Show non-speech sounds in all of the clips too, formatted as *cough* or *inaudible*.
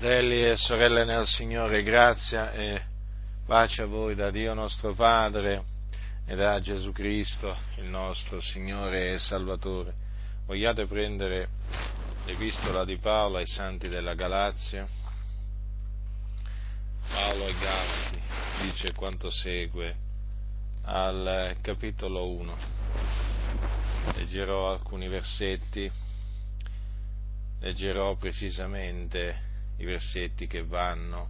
Fratelli e sorelle nel Signore, grazia e pace a voi da Dio nostro Padre e da Gesù Cristo, il nostro Signore e Salvatore. Vogliate prendere l'epistola di Paolo ai santi della Galazia? Paolo ai Galati dice quanto segue al capitolo 1. Leggerò alcuni versetti, leggerò precisamente i versetti che vanno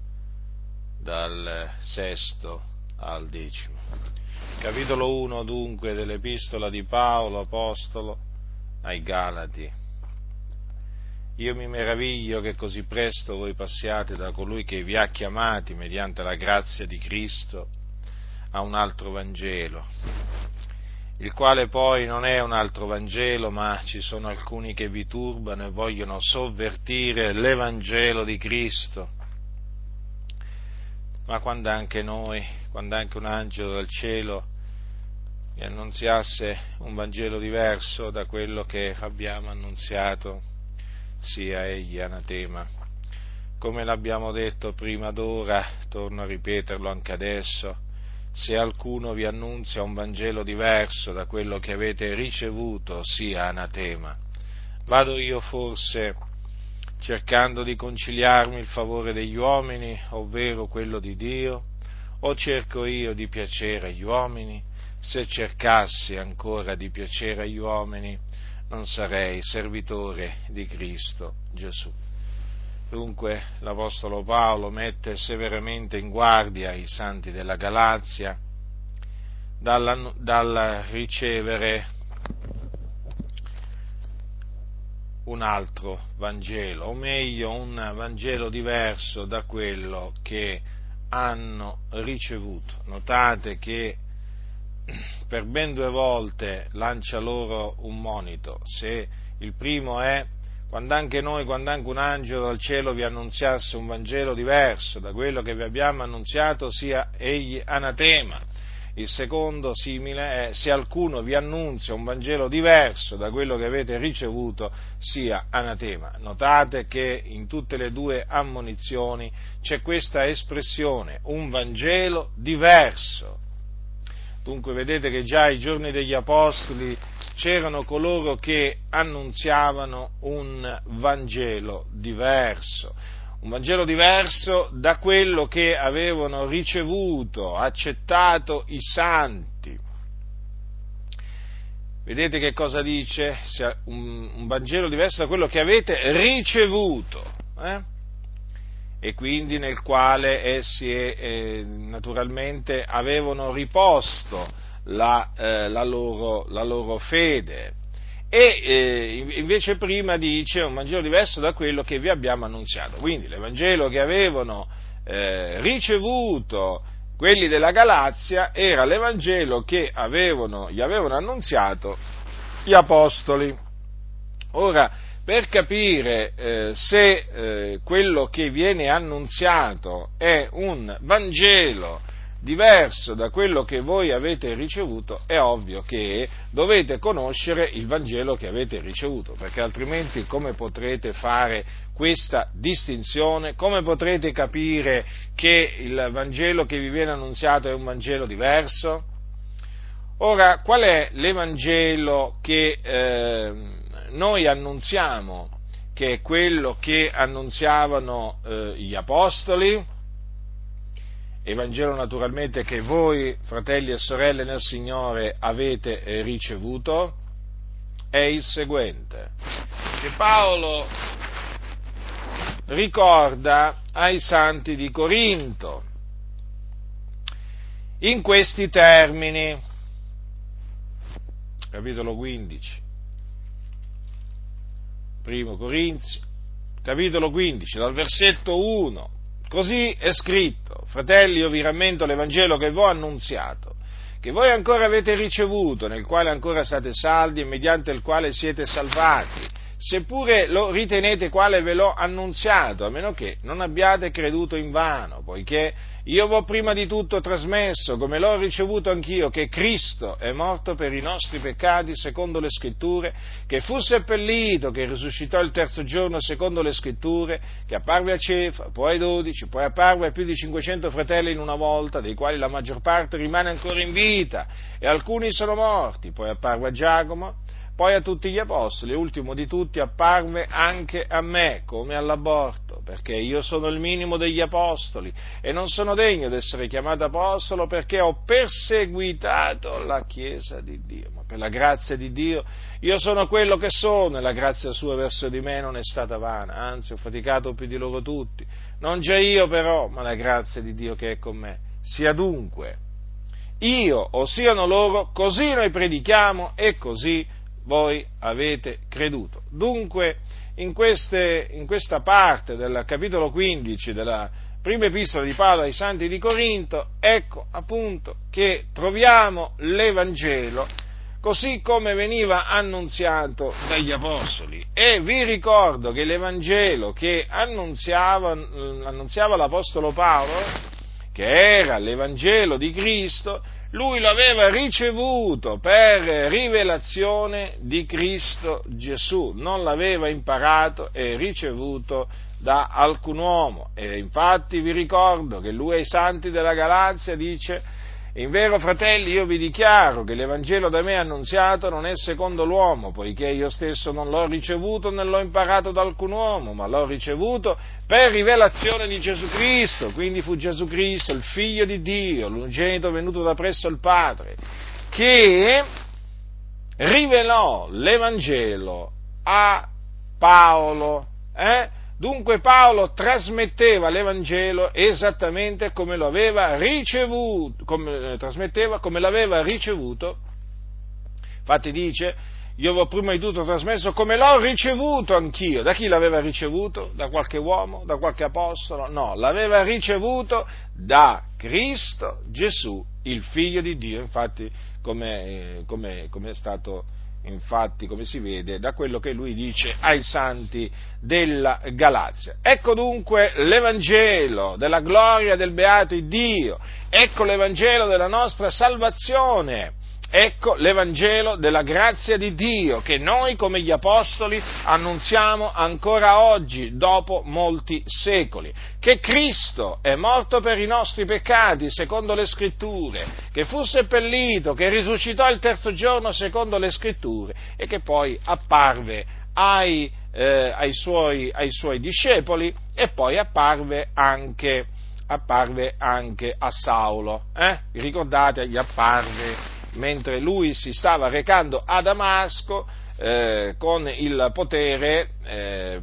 dal sesto al decimo. Capitolo 1 dunque dell'epistola di Paolo, apostolo, ai Galati. Io mi meraviglio che così presto voi passiate da colui che vi ha chiamati mediante la grazia di Cristo a un altro Vangelo, il quale poi non è un altro Vangelo, ma ci sono alcuni che vi turbano e vogliono sovvertire l'Evangelo di Cristo. Ma quando anche noi, quando anche un angelo dal cielo vi annunziasse un Vangelo diverso da quello che abbiamo annunziato, sia egli anatema. Come l'abbiamo detto prima d'ora, torno a ripeterlo anche adesso, se alcuno vi annunzia un Vangelo diverso da quello che avete ricevuto, sia anatema. Vado io forse cercando di conciliarmi il favore degli uomini, ovvero quello di Dio, o cerco io di piacere agli uomini? Se cercassi ancora di piacere agli uomini, non sarei servitore di Cristo Gesù. Dunque l'Apostolo Paolo mette severamente in guardia i santi della Galazia dal, dal ricevere un altro Vangelo, o meglio un Vangelo diverso da quello che hanno ricevuto. Notate che per ben due volte lancia loro un monito. Se il primo è quando anche noi, quando anche un angelo dal cielo vi annunziasse un Vangelo diverso da quello che vi abbiamo annunziato, sia egli anatema. Il secondo simile è se qualcuno vi annunzia un Vangelo diverso da quello che avete ricevuto, sia anatema. Notate che in tutte le due ammonizioni c'è questa espressione, un Vangelo diverso. Dunque vedete che già ai giorni degli Apostoli c'erano coloro che annunziavano un Vangelo diverso, un Vangelo diverso da quello che avevano ricevuto, accettato i santi. Vedete che cosa dice? Un, Vangelo diverso da quello che avete ricevuto. Eh? e quindi nel quale essi eh, naturalmente avevano riposto la, eh, la, loro, la loro, fede. E eh, invece prima dice un Vangelo diverso da quello che vi abbiamo annunziato. Quindi l'Evangelo che avevano eh, ricevuto quelli della Galazia era l'Evangelo che avevano, gli avevano annunziato gli Apostoli. Ora, per capire eh, se eh, quello che viene annunziato è un Vangelo diverso da quello che voi avete ricevuto, è ovvio che dovete conoscere il Vangelo che avete ricevuto, perché altrimenti come potrete fare questa distinzione? Come potrete capire che il Vangelo che vi viene annunziato è un Vangelo diverso? Ora, qual è l'Evangelo che eh, noi annunziamo, che è quello che annunziavano eh, gli Apostoli? Evangelo naturalmente che voi, fratelli e sorelle nel Signore, avete ricevuto, è il seguente, che Paolo ricorda ai santi di Corinto in questi termini capitolo 15, primo Corinzi, capitolo 15, dal versetto 1. Così è scritto, fratelli, io vi rammento l'Evangelo che vi ho annunziato, che voi ancora avete ricevuto, nel quale ancora state saldi e mediante il quale siete salvati, seppure lo ritenete quale ve l'ho annunziato, a meno che non abbiate creduto in vano, poiché io vi ho prima di tutto trasmesso, come l'ho ricevuto anch'io, che Cristo è morto per i nostri peccati secondo le scritture, che fu seppellito, che risuscitò il terzo giorno secondo le scritture, che apparve a Cefa, poi ai dodici, poi apparve a più di 500 fratelli in una volta, dei quali la maggior parte rimane ancora in vita e alcuni sono morti, poi apparve a Giacomo, poi a tutti gli apostoli, ultimo di tutti apparve anche a me, come all'aborto, perché io sono il minimo degli apostoli e non sono degno di essere chiamato apostolo perché ho perseguitato la Chiesa di Dio. Ma per la grazia di Dio io sono quello che sono e la grazia sua verso di me non è stata vana, anzi ho faticato più di loro tutti. Non già io però, ma la grazia di Dio che è con me. Sia dunque io o siano loro, così noi predichiamo e così voi avete creduto. Dunque, in, queste, in questa parte del capitolo 15 della prima epistola di Paolo ai Santi di Corinto, ecco appunto che troviamo l'Evangelo così come veniva annunziato dagli Apostoli. E vi ricordo che l'Evangelo che annunziava, annunziava l'Apostolo Paolo, che era l'Evangelo di Cristo, lui lo aveva ricevuto per rivelazione di Cristo Gesù, non l'aveva imparato e ricevuto da alcun uomo. E infatti vi ricordo che lui ai santi della Galazia dice in vero, fratelli, io vi dichiaro che l'Evangelo da me annunziato non è secondo l'uomo, poiché io stesso non l'ho ricevuto né l'ho imparato da alcun uomo, ma l'ho ricevuto per rivelazione di Gesù Cristo. Quindi fu Gesù Cristo, il Figlio di Dio, l'unigenito venuto da presso il Padre, che rivelò l'Evangelo a Paolo. Eh? Dunque Paolo trasmetteva l'Evangelo esattamente come lo aveva ricevuto, come, eh, trasmetteva come l'aveva ricevuto. Infatti dice, io avevo prima di tutto trasmesso come l'ho ricevuto anch'io. Da chi l'aveva ricevuto? Da qualche uomo? Da qualche apostolo? No, l'aveva ricevuto da Cristo Gesù, il figlio di Dio. Infatti, come, eh, come, come è stato infatti, come si vede da quello che lui dice ai santi della Galazia. Ecco dunque l'Evangelo della gloria del beato Dio, ecco l'Evangelo della nostra salvazione Ecco l'Evangelo della grazia di Dio che noi come gli Apostoli annunziamo ancora oggi, dopo molti secoli, che Cristo è morto per i nostri peccati secondo le scritture, che fu seppellito, che risuscitò il terzo giorno secondo le scritture e che poi apparve ai, eh, ai, suoi, ai suoi, discepoli e poi apparve anche, apparve anche a Saulo. Eh? Ricordate, gli apparve mentre lui si stava recando a Damasco eh, con il potere eh,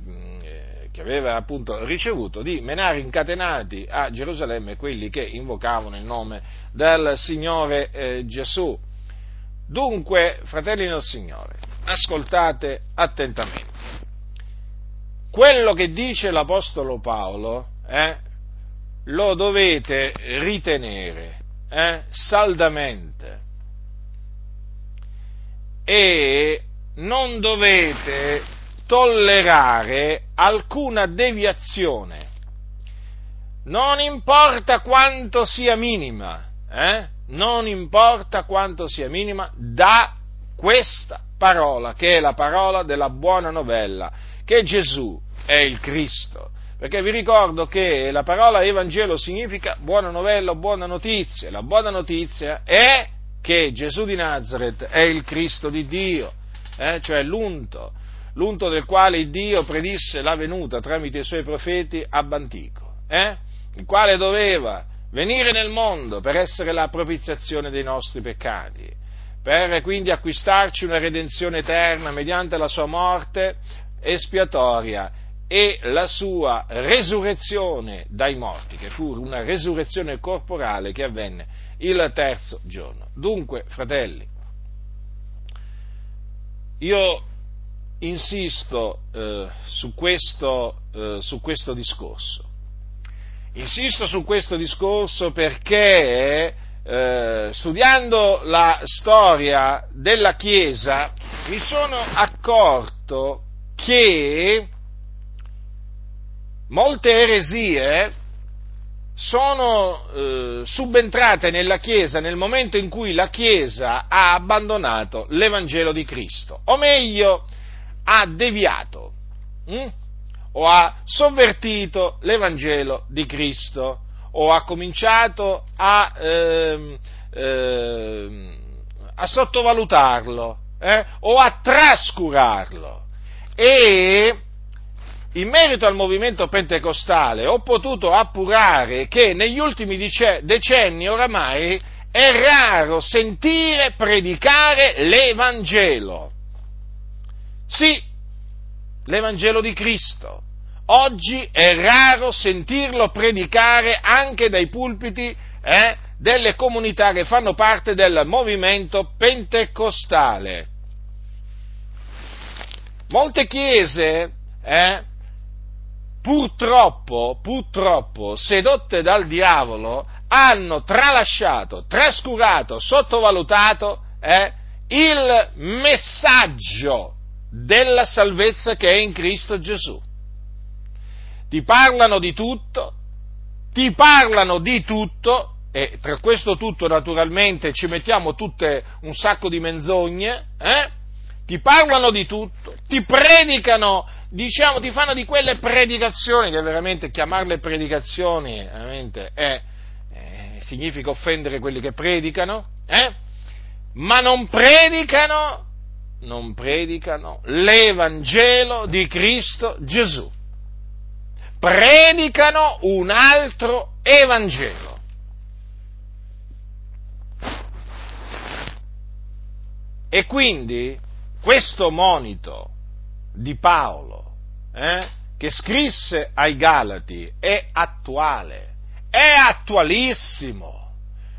che aveva appunto ricevuto di menare incatenati a Gerusalemme quelli che invocavano il nome del Signore eh, Gesù. Dunque, fratelli del Signore, ascoltate attentamente. Quello che dice l'Apostolo Paolo eh, lo dovete ritenere eh, saldamente e non dovete tollerare alcuna deviazione. Non importa quanto sia minima, eh? non importa quanto sia minima, da questa parola, che è la parola della buona novella, che Gesù è il Cristo. Perché vi ricordo che la parola Evangelo significa buona novella o buona notizia. La buona notizia è che Gesù di Nazareth è il Cristo di Dio, eh, cioè l'unto, l'unto del quale Dio predisse la venuta tramite i suoi profeti ab antico, eh, il quale doveva venire nel mondo per essere la propiziazione dei nostri peccati, per quindi acquistarci una redenzione eterna mediante la sua morte espiatoria e la sua resurrezione dai morti, che fu una resurrezione corporale che avvenne il terzo giorno. Dunque, fratelli, io insisto eh, su, questo, eh, su questo discorso. Insisto su questo discorso perché eh, studiando la storia della Chiesa mi sono accorto che molte eresie sono eh, subentrate nella Chiesa nel momento in cui la Chiesa ha abbandonato l'Evangelo di Cristo, o meglio, ha deviato hm? o ha sovvertito l'Evangelo di Cristo o ha cominciato a, eh, eh, a sottovalutarlo eh? o a trascurarlo. E in merito al movimento pentecostale ho potuto appurare che negli ultimi decenni oramai è raro sentire predicare l'Evangelo. Sì, l'Evangelo di Cristo. Oggi è raro sentirlo predicare anche dai pulpiti eh, delle comunità che fanno parte del movimento pentecostale. Molte chiese eh, purtroppo, purtroppo, sedotte dal diavolo, hanno tralasciato, trascurato, sottovalutato eh, il messaggio della salvezza che è in Cristo Gesù. Ti parlano di tutto, ti parlano di tutto, e tra questo tutto naturalmente ci mettiamo tutte un sacco di menzogne, eh? ti parlano di tutto, ti predicano diciamo, ti fanno di quelle predicazioni, che veramente chiamarle predicazioni veramente è, eh, significa offendere quelli che predicano, eh? ma non predicano, non predicano l'Evangelo di Cristo Gesù. Predicano un altro Evangelo. E quindi questo monito di Paolo, eh, che scrisse ai Galati, è attuale, è attualissimo.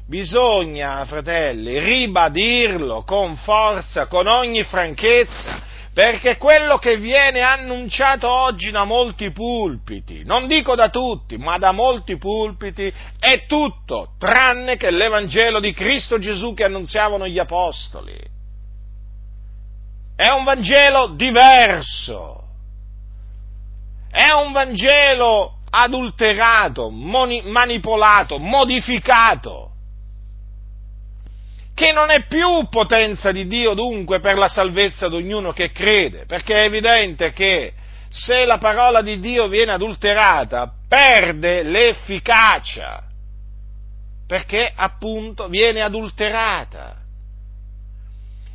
Bisogna, fratelli, ribadirlo con forza, con ogni franchezza, perché quello che viene annunciato oggi da molti pulpiti, non dico da tutti, ma da molti pulpiti, è tutto tranne che l'Evangelo di Cristo Gesù che annunziavano gli Apostoli. È un Vangelo diverso. È un Vangelo adulterato, moni- manipolato, modificato, che non è più potenza di Dio dunque per la salvezza di ognuno che crede, perché è evidente che se la parola di Dio viene adulterata perde l'efficacia, perché appunto viene adulterata.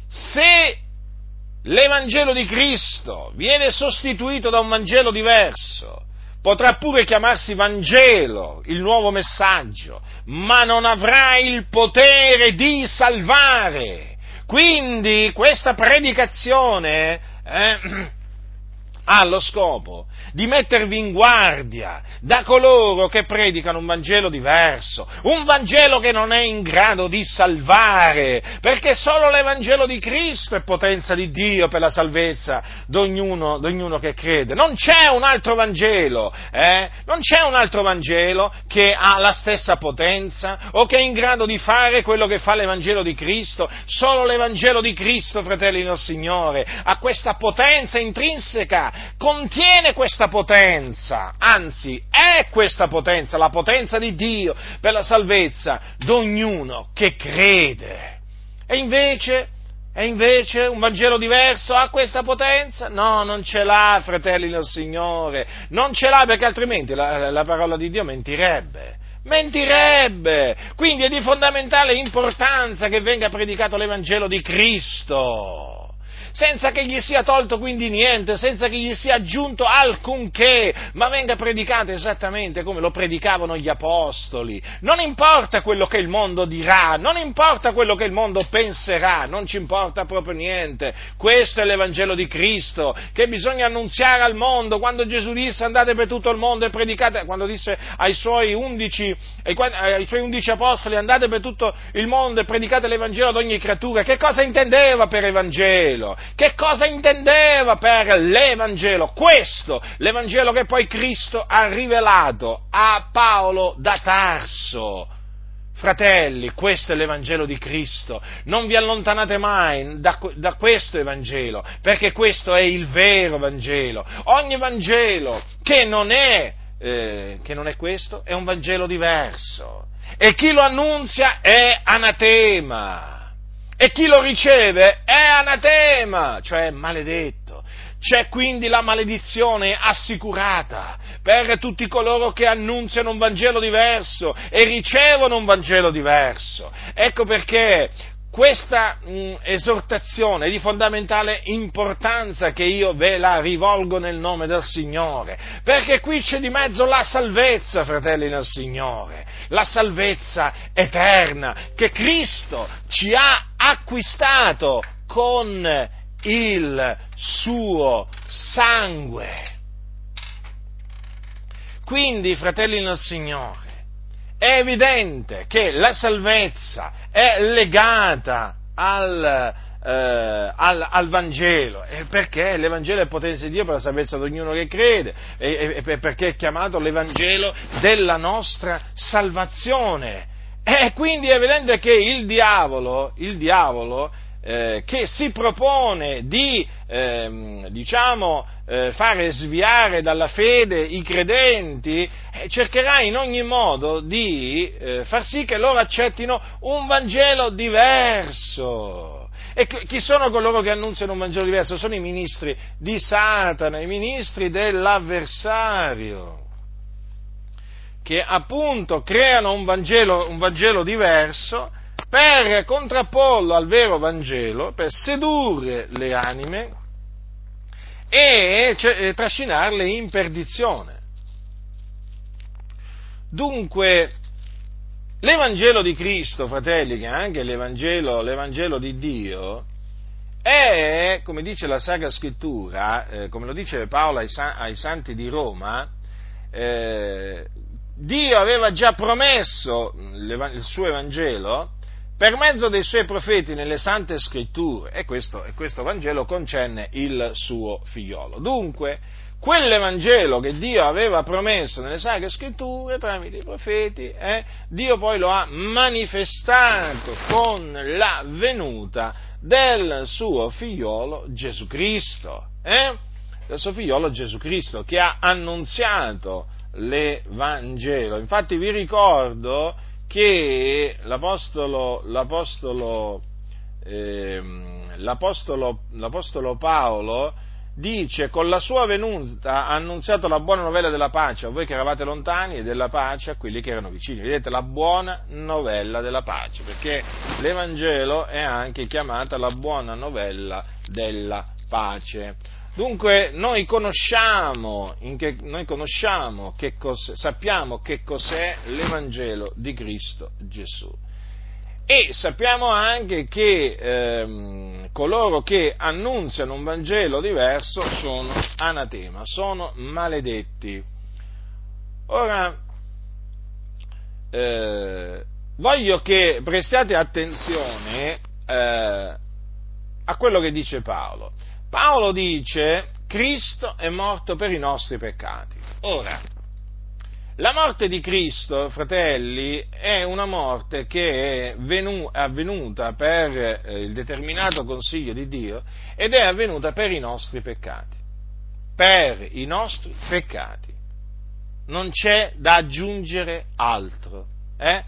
Se l'Evangelo di Cristo viene sostituito da un Vangelo diverso, potrà pure chiamarsi Vangelo, il nuovo messaggio, ma non avrà il potere di salvare. Quindi questa predicazione eh, *clears throat* ha lo scopo di mettervi in guardia da coloro che predicano un Vangelo diverso, un Vangelo che non è in grado di salvare, perché solo l'Evangelo di Cristo è potenza di Dio per la salvezza di ognuno, che crede. Non c'è un altro Vangelo, eh? non c'è un altro Vangelo che ha la stessa potenza o che è in grado di fare quello che fa l'Evangelo di Cristo. Solo l'Evangelo di Cristo, fratelli del Signore, ha questa potenza intrinseca, contiene questa potenza, anzi è questa potenza, la potenza di Dio per la salvezza di ognuno che crede. E invece, e invece un Vangelo diverso ha questa potenza? No, non ce l'ha, fratelli del Signore, non ce l'ha perché altrimenti la, la parola di Dio mentirebbe mentirebbe. Quindi è di fondamentale importanza che venga predicato l'Evangelo di Cristo senza che gli sia tolto quindi niente, senza che gli sia aggiunto alcunché, ma venga predicato esattamente come lo predicavano gli apostoli. Non importa quello che il mondo dirà, non importa quello che il mondo penserà, non ci importa proprio niente. Questo è l'Evangelo di Cristo che bisogna annunziare al mondo. Quando Gesù disse andate per tutto il mondo e predicate, quando disse ai suoi undici, ai suoi undici apostoli andate per tutto il mondo e predicate l'Evangelo ad ogni creatura, che cosa intendeva per Evangelo? Che cosa intendeva per l'Evangelo? Questo, l'Evangelo che poi Cristo ha rivelato a Paolo da Tarso. Fratelli, questo è l'Evangelo di Cristo. Non vi allontanate mai da, da, questo Evangelo, perché questo è il vero Vangelo. Ogni Vangelo che non, è, eh, che non è questo è un Vangelo diverso. E chi lo annunzia è anatema. E chi lo riceve è anatema, cioè maledetto. C'è quindi la maledizione assicurata per tutti coloro che annunziano un Vangelo diverso e ricevono un Vangelo diverso. Ecco perché questa mh, esortazione è di fondamentale importanza che io ve la rivolgo nel nome del Signore, perché qui c'è di mezzo la salvezza, fratelli nel Signore, la salvezza eterna che Cristo ci ha acquistato con il suo sangue. Quindi, fratelli nel Signore, è evidente che la salvezza è legata al, eh, al, al, Vangelo, perché? l'Evangelo è potenza di Dio per la salvezza di ognuno che crede, e, e perché è chiamato l'Evangelo della nostra salvazione. E quindi è evidente che il diavolo, il diavolo eh, che si propone di ehm, diciamo, eh, fare sviare dalla fede i credenti, eh, cercherà in ogni modo di eh, far sì che loro accettino un Vangelo diverso. E chi sono coloro che annunziano un Vangelo diverso? Sono i ministri di Satana, i ministri dell'avversario che appunto creano un Vangelo, un Vangelo diverso per contrapporlo al vero Vangelo, per sedurre le anime e cioè, trascinarle in perdizione. Dunque, l'Evangelo di Cristo, fratelli, che è anche l'Evangelo, l'Evangelo di Dio, è, come dice la Sacra Scrittura, eh, come lo dice Paolo ai, ai Santi di Roma, eh, Dio aveva già promesso il suo Evangelo per mezzo dei suoi profeti nelle sante scritture e questo, e questo Vangelo concerne il suo figliolo. Dunque, quell'Evangelo che Dio aveva promesso nelle sacre scritture tramite i profeti, eh, Dio poi lo ha manifestato con la venuta del suo figliolo Gesù Cristo, eh, del suo figliolo Gesù Cristo che ha annunziato l'Evangelo. Infatti vi ricordo che l'Apostolo, l'Apostolo, ehm, l'Apostolo, l'Apostolo Paolo dice con la sua venuta ha annunziato la buona novella della pace a voi che eravate lontani e della pace a quelli che erano vicini. Vedete la buona novella della pace, perché l'Evangelo è anche chiamata la buona novella della pace. Dunque noi conosciamo, che, noi conosciamo che sappiamo che cos'è l'Evangelo di Cristo Gesù e sappiamo anche che ehm, coloro che annunziano un Vangelo diverso sono anatema, sono maledetti. Ora, eh, voglio che prestiate attenzione eh, a quello che dice Paolo. Paolo dice Cristo è morto per i nostri peccati. Ora, la morte di Cristo, fratelli, è una morte che è, venu- avvenuta per eh, il determinato consiglio di Dio ed è avvenuta per i nostri peccati. Per i nostri peccati. Non c'è da aggiungere altro. Eh?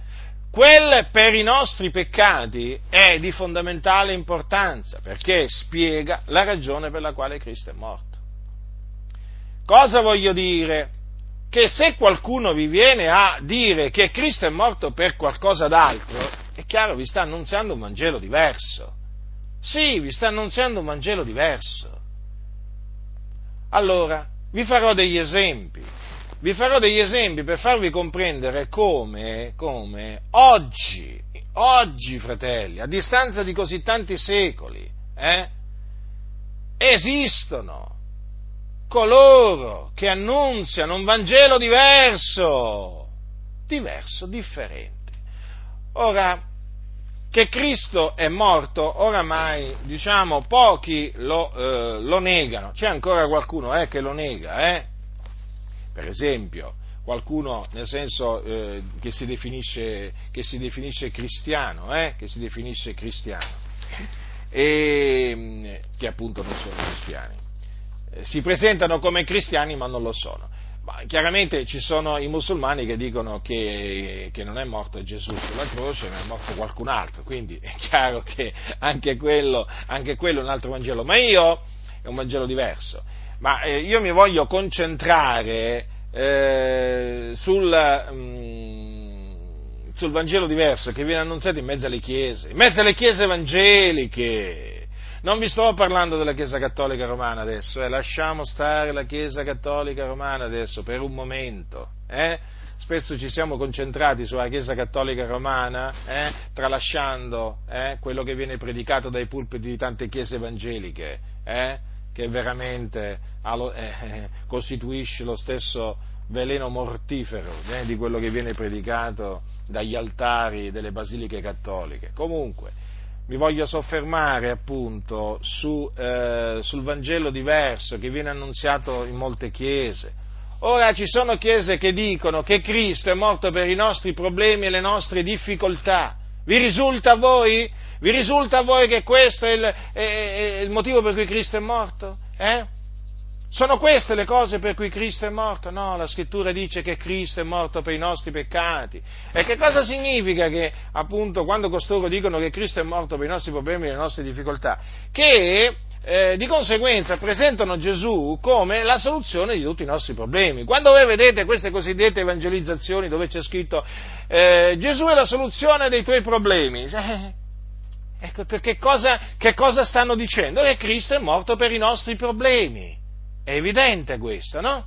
Quel per i nostri peccati è di fondamentale importanza perché spiega la ragione per la quale Cristo è morto. Cosa voglio dire? Che se qualcuno vi viene a dire che Cristo è morto per qualcosa d'altro, è chiaro, vi sta annunziando un Vangelo diverso. Sì, vi sta annunziando un Vangelo diverso. Allora, vi farò degli esempi vi farò degli esempi per farvi comprendere come, come oggi, oggi, fratelli, a distanza di così tanti secoli, eh, esistono coloro che annunziano un Vangelo diverso, diverso, differente. Ora, che Cristo è morto, oramai, diciamo, pochi lo, eh, lo negano, c'è ancora qualcuno eh, che lo nega, eh? Per esempio, qualcuno nel senso eh, che, si definisce, che, si definisce, cristiano, eh, che si definisce cristiano, e mm, che appunto non sono cristiani. Eh, si presentano come cristiani ma non lo sono. Ma chiaramente ci sono i musulmani che dicono che, che, non è morto Gesù sulla croce, ma è morto qualcun altro, quindi è chiaro che anche quello, anche quello è un altro Vangelo, ma io è un Vangelo diverso. Ma eh, io mi voglio concentrare eh, sul, mm, sul Vangelo diverso che viene annunziato in mezzo alle chiese, in mezzo alle chiese evangeliche. Non vi sto parlando della Chiesa Cattolica Romana adesso, eh, lasciamo stare la Chiesa Cattolica Romana adesso per un momento. Eh? Spesso ci siamo concentrati sulla Chiesa Cattolica Romana, eh? tralasciando eh, quello che viene predicato dai pulpiti di tante chiese evangeliche, eh? Che veramente eh, costituisce lo stesso veleno mortifero eh, di quello che viene predicato dagli altari delle basiliche cattoliche. Comunque, mi voglio soffermare appunto su, eh, sul Vangelo diverso che viene annunziato in molte chiese. Ora ci sono chiese che dicono che Cristo è morto per i nostri problemi e le nostre difficoltà. Vi risulta a voi? Vi risulta a voi che questo è il, è, è il motivo per cui Cristo è morto? Eh? Sono queste le cose per cui Cristo è morto? No, la scrittura dice che Cristo è morto per i nostri peccati. E che cosa significa che, appunto, quando costoro dicono che Cristo è morto per i nostri problemi e le nostre difficoltà? Che eh, di conseguenza presentano Gesù come la soluzione di tutti i nostri problemi. Quando voi vedete queste cosiddette evangelizzazioni dove c'è scritto eh, Gesù è la soluzione dei tuoi problemi, *laughs* eh, ecco, che cosa, che cosa stanno dicendo? Che Cristo è morto per i nostri problemi. È evidente questo, no?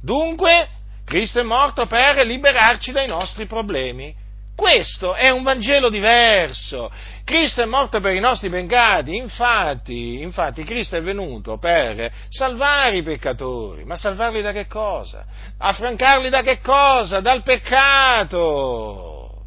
Dunque, Cristo è morto per liberarci dai nostri problemi. Questo è un Vangelo diverso. Cristo è morto per i nostri peccati, infatti, infatti Cristo è venuto per salvare i peccatori, ma salvarli da che cosa? Affrancarli da che cosa? Dal peccato.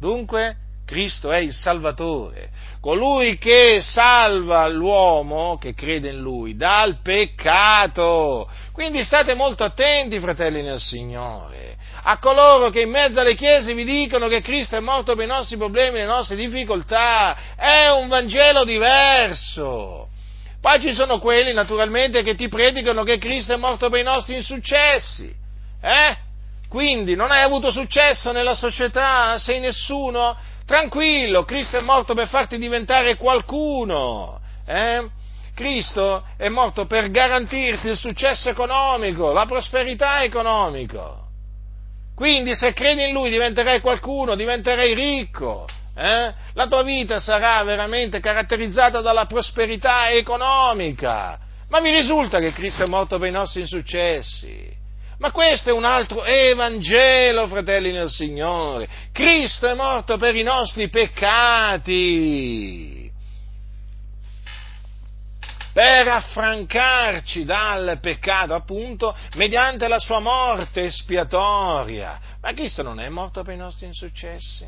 Dunque, Cristo è il Salvatore, colui che salva l'uomo che crede in Lui dal peccato. Quindi state molto attenti, fratelli nel Signore, a coloro che in mezzo alle chiese vi dicono che Cristo è morto per i nostri problemi, le nostre difficoltà. È un Vangelo diverso. Poi ci sono quelli, naturalmente, che ti predicano che Cristo è morto per i nostri insuccessi. Eh? Quindi non hai avuto successo nella società, sei nessuno, Tranquillo, Cristo è morto per farti diventare qualcuno. Eh? Cristo è morto per garantirti il successo economico, la prosperità economica. Quindi se credi in Lui diventerai qualcuno, diventerai ricco. Eh? La tua vita sarà veramente caratterizzata dalla prosperità economica. Ma vi risulta che Cristo è morto per i nostri insuccessi? Ma questo è un altro Evangelo, fratelli nel Signore. Cristo è morto per i nostri peccati, per affrancarci dal peccato, appunto, mediante la sua morte espiatoria. Ma Cristo non è morto per i nostri insuccessi?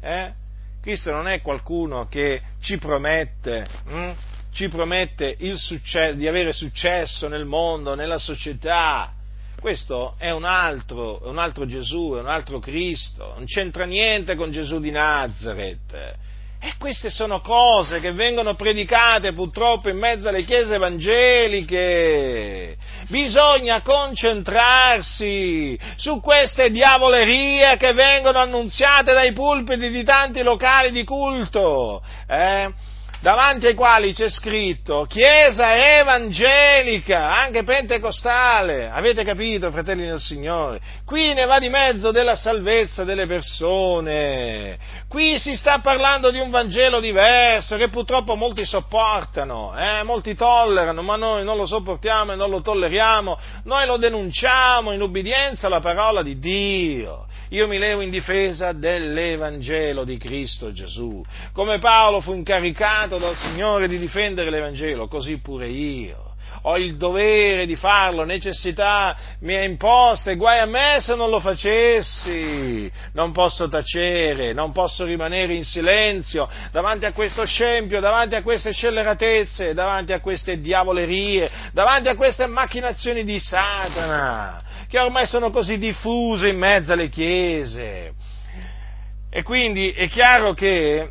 Eh? Cristo non è qualcuno che ci promette, hm? ci promette successo, di avere successo nel mondo, nella società, questo è un altro, un altro Gesù, è un altro Cristo, non c'entra niente con Gesù di Nazareth. E queste sono cose che vengono predicate purtroppo in mezzo alle chiese evangeliche. Bisogna concentrarsi su queste diavolerie che vengono annunziate dai pulpiti di tanti locali di culto. Eh? Davanti ai quali c'è scritto Chiesa evangelica, anche pentecostale. Avete capito, fratelli del Signore? Qui ne va di mezzo della salvezza delle persone. Qui si sta parlando di un Vangelo diverso che purtroppo molti sopportano, eh? molti tollerano, ma noi non lo sopportiamo e non lo tolleriamo. Noi lo denunciamo in ubbidienza alla parola di Dio io mi levo in difesa dell'Evangelo di Cristo Gesù. Come Paolo fu incaricato dal Signore di difendere l'Evangelo, così pure io. ho il dovere di farlo, necessità mi è imposta e guai a me se non lo facessi. Non posso tacere, non posso rimanere in silenzio davanti a questo scempio, davanti a queste scelleratezze, davanti a queste diavolerie, davanti a queste macchinazioni di Satana, che ormai sono così diffuse in mezzo alle chiese. E quindi è chiaro che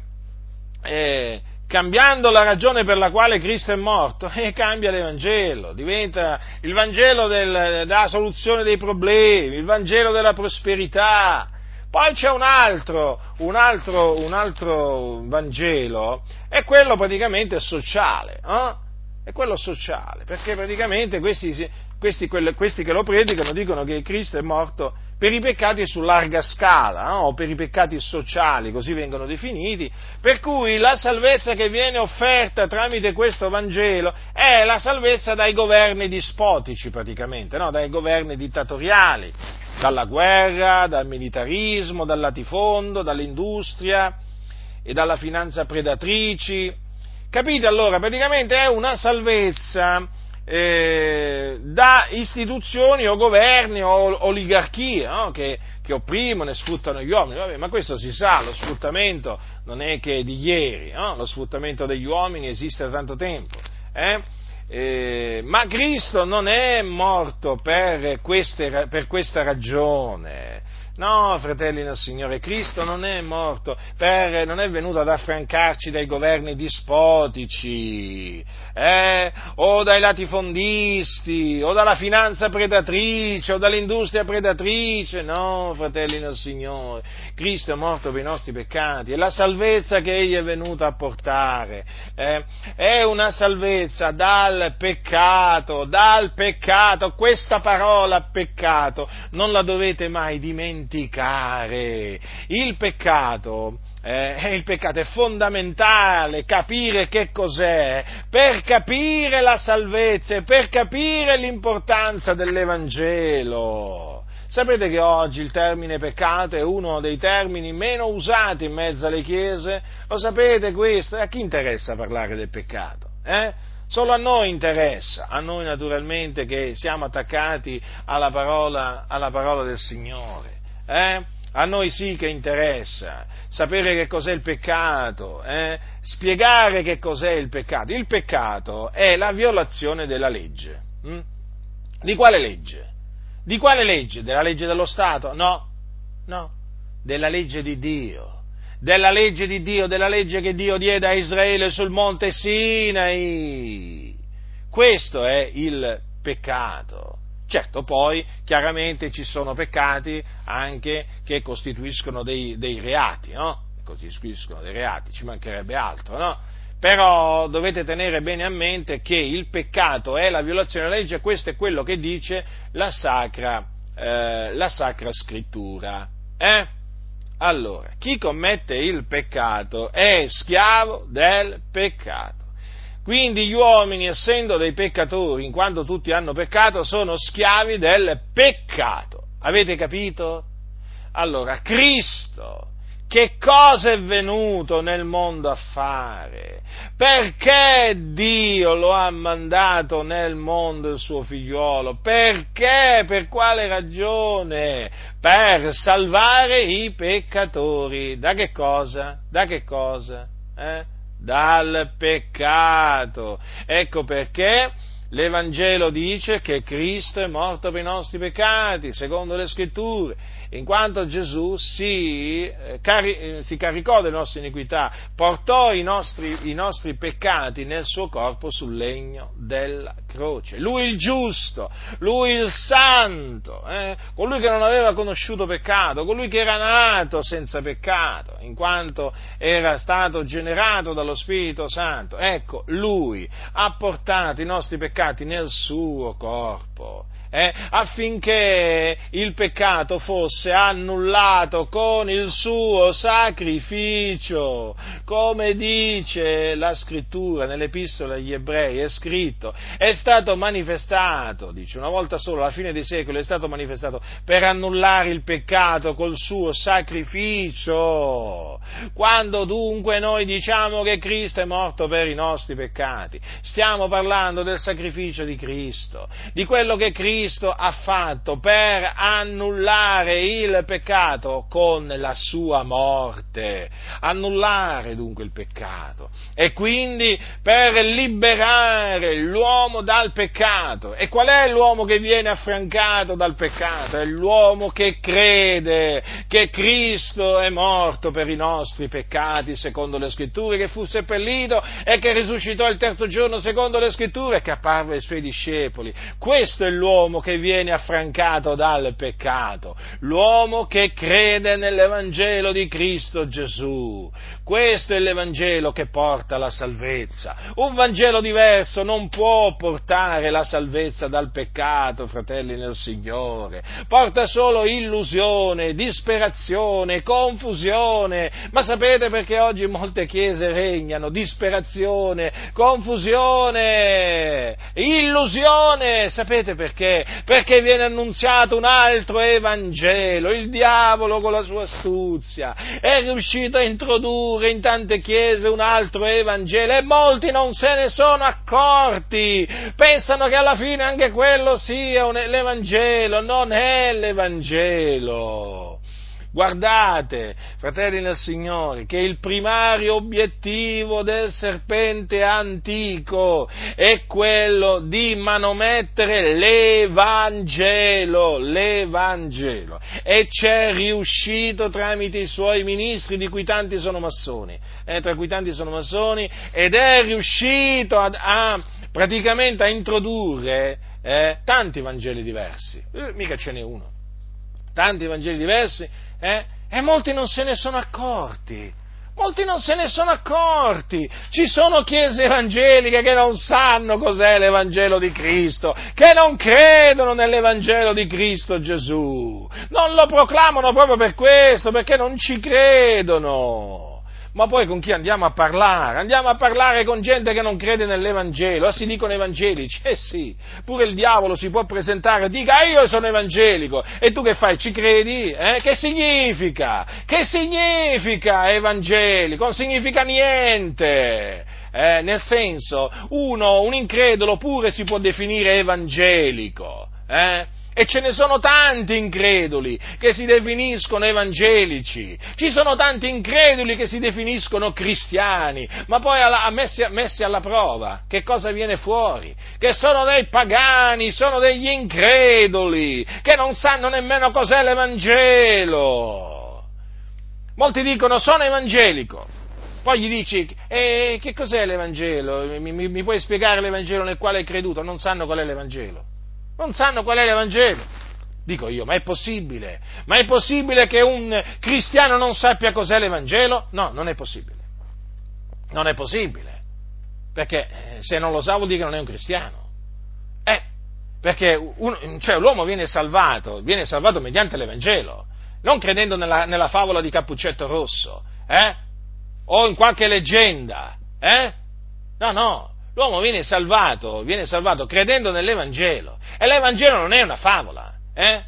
eh, cambiando la ragione per la quale Cristo è morto, *laughs* e cambia l'Evangelo, diventa il Vangelo del, della soluzione dei problemi, il Vangelo della prosperità. Poi c'è un altro, un altro, un altro Vangelo, è quello praticamente sociale, eh? è quello sociale, perché praticamente questi, questi, questi che lo predicano dicono che Cristo è morto per i peccati su larga scala, no? o per i peccati sociali, così vengono definiti, per cui la salvezza che viene offerta tramite questo Vangelo è la salvezza dai governi dispotici praticamente, no? dai governi dittatoriali, dalla guerra, dal militarismo, dal latifondo, dall'industria e dalla finanza predatrici. Capite allora? Praticamente è una salvezza eh, da istituzioni o governi o oligarchie no? che, che, opprimono e sfruttano gli uomini. Vabbè, ma questo si sa, lo sfruttamento non è che di ieri, no? lo sfruttamento degli uomini esiste da tanto tempo. Eh? Eh, ma Cristo non è morto per, queste, per questa ragione. No, fratelli del Signore, Cristo non è morto, per, non è venuto ad affrancarci dai governi dispotici, eh, o dai latifondisti, o dalla finanza predatrice, o dall'industria predatrice. No, fratelli del Signore, Cristo è morto per i nostri peccati e la salvezza che Egli è venuto a portare eh, è una salvezza dal peccato, dal peccato. Questa parola peccato non la dovete mai dimenticare dimenticare. Il peccato, eh, il peccato è fondamentale capire che cos'è, per capire la salvezza, per capire l'importanza dell'Evangelo. Sapete che oggi il termine peccato è uno dei termini meno usati in mezzo alle chiese? Lo sapete questo? A chi interessa parlare del peccato? Eh? Solo a noi interessa, a noi naturalmente che siamo attaccati alla parola, alla parola del Signore. Eh? A noi sì che interessa sapere che cos'è il peccato, eh? spiegare che cos'è il peccato. Il peccato è la violazione della legge. Hm? Di quale legge? Di quale legge? Della legge dello Stato? No, no, della legge di Dio. Della legge di Dio, della legge che Dio diede a Israele sul monte Sinai. Questo è il peccato. Certo, poi chiaramente ci sono peccati anche che costituiscono dei, dei reati, no? Costituiscono dei reati, ci mancherebbe altro, no? Però dovete tenere bene a mente che il peccato è la violazione della legge questo è quello che dice la Sacra, eh, la sacra Scrittura. Eh? Allora, chi commette il peccato è schiavo del peccato. Quindi gli uomini, essendo dei peccatori, in quanto tutti hanno peccato, sono schiavi del peccato. Avete capito? Allora, Cristo, che cosa è venuto nel mondo a fare? Perché Dio lo ha mandato nel mondo il suo figliuolo? Perché? Per quale ragione? Per salvare i peccatori. Da che cosa? Da che cosa? Eh? Dal peccato. Ecco perché l'Evangelo dice che Cristo è morto per i nostri peccati, secondo le scritture, in quanto Gesù si, eh, cari- eh, si caricò delle nostre iniquità, portò i nostri, i nostri, peccati nel suo corpo sul legno della croce. Lui il giusto, lui il santo, eh? colui che non aveva conosciuto peccato, colui che era nato senza peccato, in quanto era stato generato dallo Spirito Santo. Ecco, lui ha portato i nostri peccati nel suo corpo eh, affinché il peccato fosse annullato con il suo sacrificio, come dice la scrittura nell'epistola agli ebrei, è scritto, è stato manifestato, dice una volta solo alla fine dei secoli, è stato manifestato per annullare il peccato col suo sacrificio. Quando dunque noi diciamo che Cristo è morto per i nostri peccati, stiamo parlando del sacrificio di Cristo, di quello che Cristo ha fatto per annullare il peccato con la sua morte, annullare dunque il peccato e quindi per liberare l'uomo dal peccato. E qual è l'uomo che viene affrancato dal peccato? È l'uomo che crede che Cristo è morto per i nostri peccati, secondo le scritture, che fu seppellito e che risuscitò il terzo giorno, secondo le scritture, e che apparve ai suoi discepoli. Questo è l'uomo che viene affrancato dal peccato, l'uomo che crede nell'Evangelo di Cristo Gesù. Questo è l'Evangelo che porta la salvezza. Un Vangelo diverso non può portare la salvezza dal peccato, fratelli nel Signore. Porta solo illusione, disperazione, confusione. Ma sapete perché oggi molte chiese regnano disperazione, confusione, illusione? Sapete perché? Perché viene annunziato un altro Evangelo. Il diavolo con la sua astuzia è riuscito a introdurre in tante chiese un altro Evangelo e molti non se ne sono accorti, pensano che alla fine anche quello sia l'Evangelo, non è l'Evangelo. Guardate, fratelli nel Signore, che il primario obiettivo del serpente antico è quello di manomettere l'Evangelo, l'Evangelo. E c'è riuscito tramite i suoi ministri, di cui tanti sono massoni, eh, tra cui tanti sono massoni, ed è riuscito a, a praticamente a introdurre eh, tanti Vangeli diversi. Eh, mica ce n'è uno. Tanti Vangeli diversi eh? E molti non se ne sono accorti. Molti non se ne sono accorti. Ci sono chiese evangeliche che non sanno cos'è l'Evangelo di Cristo, che non credono nell'Evangelo di Cristo Gesù. Non lo proclamano proprio per questo, perché non ci credono. Ma poi con chi andiamo a parlare? Andiamo a parlare con gente che non crede nell'Evangelo, ah, si dicono evangelici, eh sì, pure il diavolo si può presentare e dica io sono evangelico, e tu che fai, ci credi? Eh? Che significa? Che significa evangelico? Non significa niente, eh? nel senso, uno, un incredulo pure si può definire evangelico, eh? E ce ne sono tanti increduli che si definiscono evangelici, ci sono tanti increduli che si definiscono cristiani, ma poi alla, messi, messi alla prova, che cosa viene fuori? Che sono dei pagani, sono degli increduli, che non sanno nemmeno cos'è l'Evangelo. Molti dicono sono evangelico, poi gli dici, eh, che cos'è l'Evangelo? Mi, mi, mi, puoi spiegare l'Evangelo nel quale hai creduto? Non sanno qual è l'Evangelo non sanno qual è l'Evangelo. Dico io, ma è possibile? Ma è possibile che un cristiano non sappia cos'è l'Evangelo? No, non è possibile. Non è possibile. Perché eh, se non lo sa vuol dire che non è un cristiano. Eh, perché un, cioè, l'uomo viene salvato, viene salvato mediante l'Evangelo, non credendo nella, nella favola di Cappuccetto Rosso, eh? O in qualche leggenda, eh? No, no, l'uomo viene salvato, viene salvato credendo nell'Evangelo. E l'Evangelo non è una favola, eh?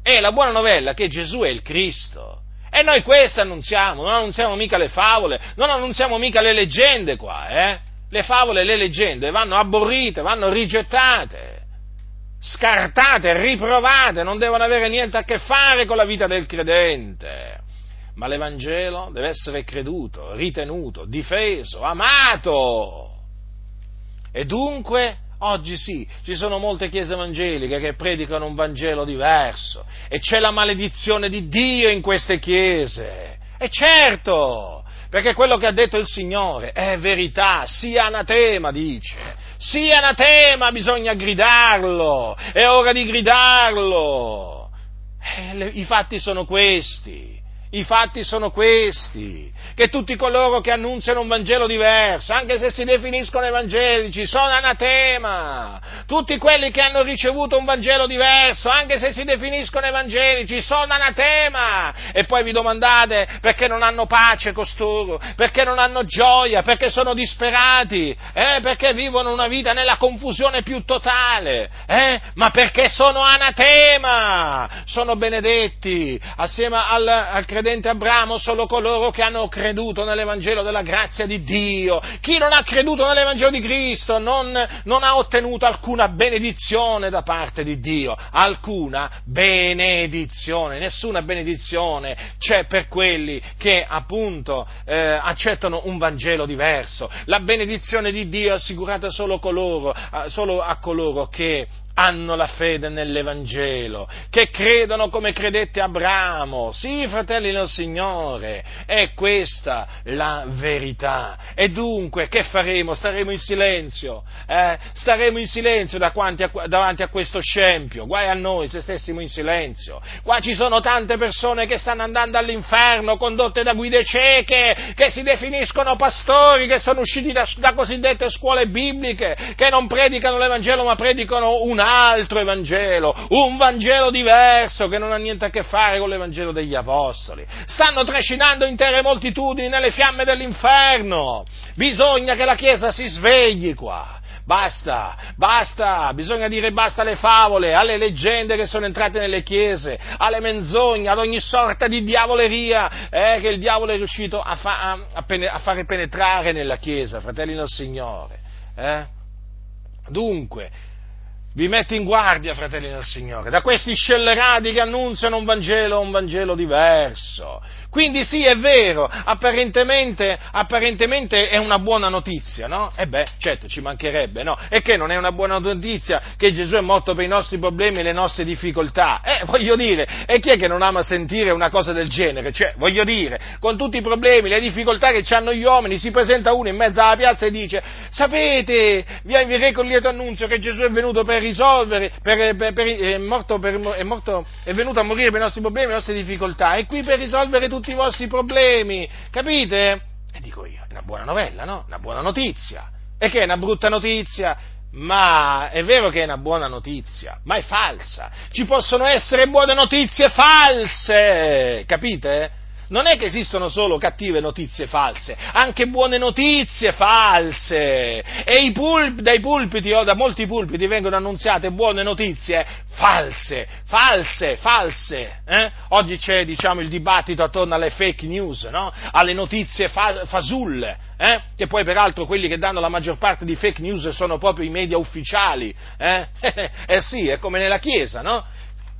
È la buona novella che Gesù è il Cristo. E noi questo annunziamo, non annunziamo mica le favole, non annunziamo mica le leggende qua, eh? Le favole e le leggende vanno aborrite, vanno rigettate, scartate, riprovate, non devono avere niente a che fare con la vita del credente. Ma l'Evangelo deve essere creduto, ritenuto, difeso, amato. E dunque, oggi sì, ci sono molte chiese evangeliche che predicano un Vangelo diverso e c'è la maledizione di Dio in queste chiese. E certo, perché quello che ha detto il Signore è verità, sia anatema, dice, sia anatema, bisogna gridarlo, è ora di gridarlo. Eh, le, I fatti sono questi, I fatti sono questi, che tutti coloro che annunziano un Vangelo diverso, anche se si definiscono evangelici, sono anatema. Tutti quelli che hanno ricevuto un Vangelo diverso, anche se si definiscono evangelici, sono anatema. E poi vi domandate perché non hanno pace costoro, perché non hanno gioia, perché sono disperati, eh? perché vivono una vita nella confusione più totale, eh? ma perché sono anatema, sono benedetti, assieme al, al credente Abramo solo coloro che hanno creduto nell'Evangelo della grazia di Dio. Chi non ha creduto nell'Evangelo di Cristo non, non ha ottenuto alcuna benedizione da parte di Dio, alcuna benedizione, nessuna benedizione c'è per quelli che appunto eh, accettano un Vangelo diverso. La benedizione di Dio è assicurata solo, coloro, solo a coloro che hanno la fede nell'Evangelo, che credono come credette Abramo. Sì, fratelli del Signore, è questa la verità. E dunque, che faremo? Staremo in silenzio? Eh? Staremo in silenzio davanti a, davanti a questo scempio? Guai a noi se stessimo in silenzio. Qua ci sono tante persone che stanno andando all'inferno, condotte da guide cieche, che si definiscono pastori, che sono usciti da, da cosiddette scuole bibliche, che non predicano l'Evangelo ma predicano una altro Evangelo, un Vangelo diverso che non ha niente a che fare con l'Evangelo degli Apostoli. Stanno trascinando intere moltitudini nelle fiamme dell'inferno. Bisogna che la Chiesa si svegli qua. Basta, basta, bisogna dire basta alle favole, alle leggende che sono entrate nelle chiese, alle menzogne, ad ogni sorta di diavoleria eh, che il diavolo è riuscito a, fa, a, a, fare penetrare nella chiesa, fratelli del Signore. Eh? Dunque, vi metto in guardia, fratelli del Signore, da questi scellerati che annunziano un Vangelo, un Vangelo diverso. Quindi sì, è vero, apparentemente, apparentemente è una buona notizia, no? E beh, certo, ci mancherebbe, no? E che non è una buona notizia che Gesù è morto per i nostri problemi e le nostre difficoltà? Eh, voglio dire, e chi è che non ama sentire una cosa del genere? Cioè, voglio dire, con tutti i problemi, le difficoltà che hanno gli uomini, si presenta uno in mezzo alla piazza e dice, sapete, vi reco il lieto annunzio che Gesù è venuto per risolvere, per, per, per, è, morto è, morto, è venuto a morire per i nostri problemi e le nostre difficoltà, è qui per risolvere tutti tutti i vostri problemi, capite? E dico io, è una buona novella, no? Una buona notizia. E che è una brutta notizia? Ma è vero che è una buona notizia, ma è falsa. Ci possono essere buone notizie false, capite? Non è che esistono solo cattive notizie false, anche buone notizie false. E pulp, dai pulpiti o da molti pulpiti vengono annunziate buone notizie false, false, false. Eh? Oggi c'è diciamo, il dibattito attorno alle fake news, no? alle notizie fa- fasulle, eh? che poi peraltro quelli che danno la maggior parte di fake news sono proprio i media ufficiali. Eh, *laughs* eh sì, è come nella Chiesa, no?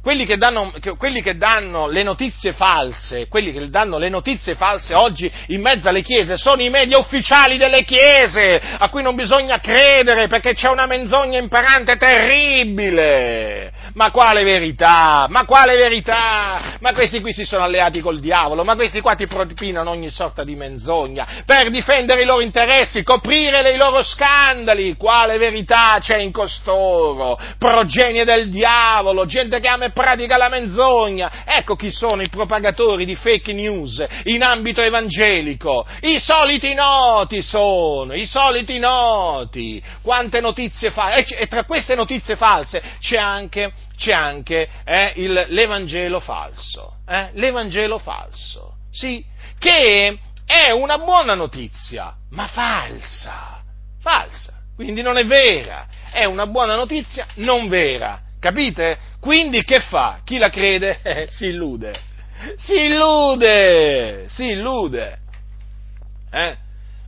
Quelli che, danno, quelli che danno le notizie false, quelli che danno le notizie false oggi in mezzo alle chiese sono i media ufficiali delle chiese, a cui non bisogna credere perché c'è una menzogna imparante terribile. Ma quale verità? Ma quale verità? Ma questi qui si sono alleati col diavolo, ma questi qua ti propinano ogni sorta di menzogna per difendere i loro interessi, coprire i loro scandali. Quale verità c'è in costoro? Progenie del diavolo, gente che ama pratica la menzogna. Ecco chi sono i propagatori di fake news in ambito evangelico. I soliti noti sono, i soliti noti. Quante notizie false. E tra queste notizie false c'è anche, c'è anche eh, il, l'Evangelo falso. Eh? L'Evangelo falso. Sì, che è una buona notizia, ma falsa. Falsa. Quindi non è vera. È una buona notizia non vera. Capite? Quindi che fa? Chi la crede? *laughs* Eh, si illude. Si illude! Si illude! Eh?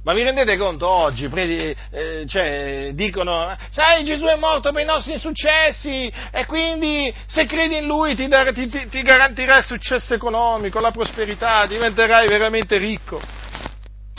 Ma vi rendete conto oggi, predi, eh, cioè, dicono, sai Gesù è morto per i nostri insuccessi e quindi se credi in Lui ti, dar, ti, ti, ti garantirà il successo economico, la prosperità, diventerai veramente ricco.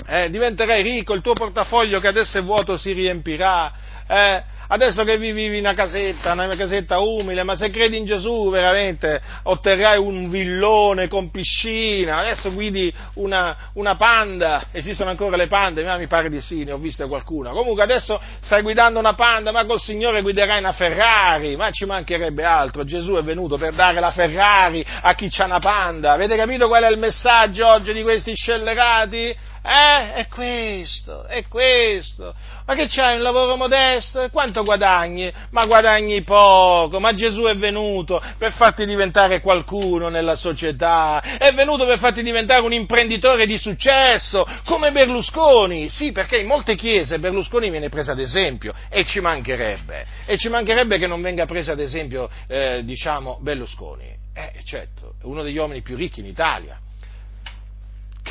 Eh, diventerai ricco, il tuo portafoglio che adesso è vuoto si riempirà. Eh, adesso che vivi in una casetta, una casetta umile, ma se credi in Gesù veramente otterrai un villone con piscina, adesso guidi una, una panda, esistono ancora le pande, ma mi pare di sì, ne ho viste qualcuna, comunque adesso stai guidando una panda, ma col Signore guiderai una Ferrari, ma ci mancherebbe altro, Gesù è venuto per dare la Ferrari a chi c'ha una panda, avete capito qual è il messaggio oggi di questi scellerati? Eh? È questo, è questo. Ma che c'hai un lavoro modesto? E quanto guadagni? Ma guadagni poco, ma Gesù è venuto per farti diventare qualcuno nella società, è venuto per farti diventare un imprenditore di successo, come Berlusconi. Sì, perché in molte chiese Berlusconi viene preso ad esempio, e ci mancherebbe, e ci mancherebbe che non venga preso ad esempio, eh, diciamo, Berlusconi. Eh, certo, uno degli uomini più ricchi in Italia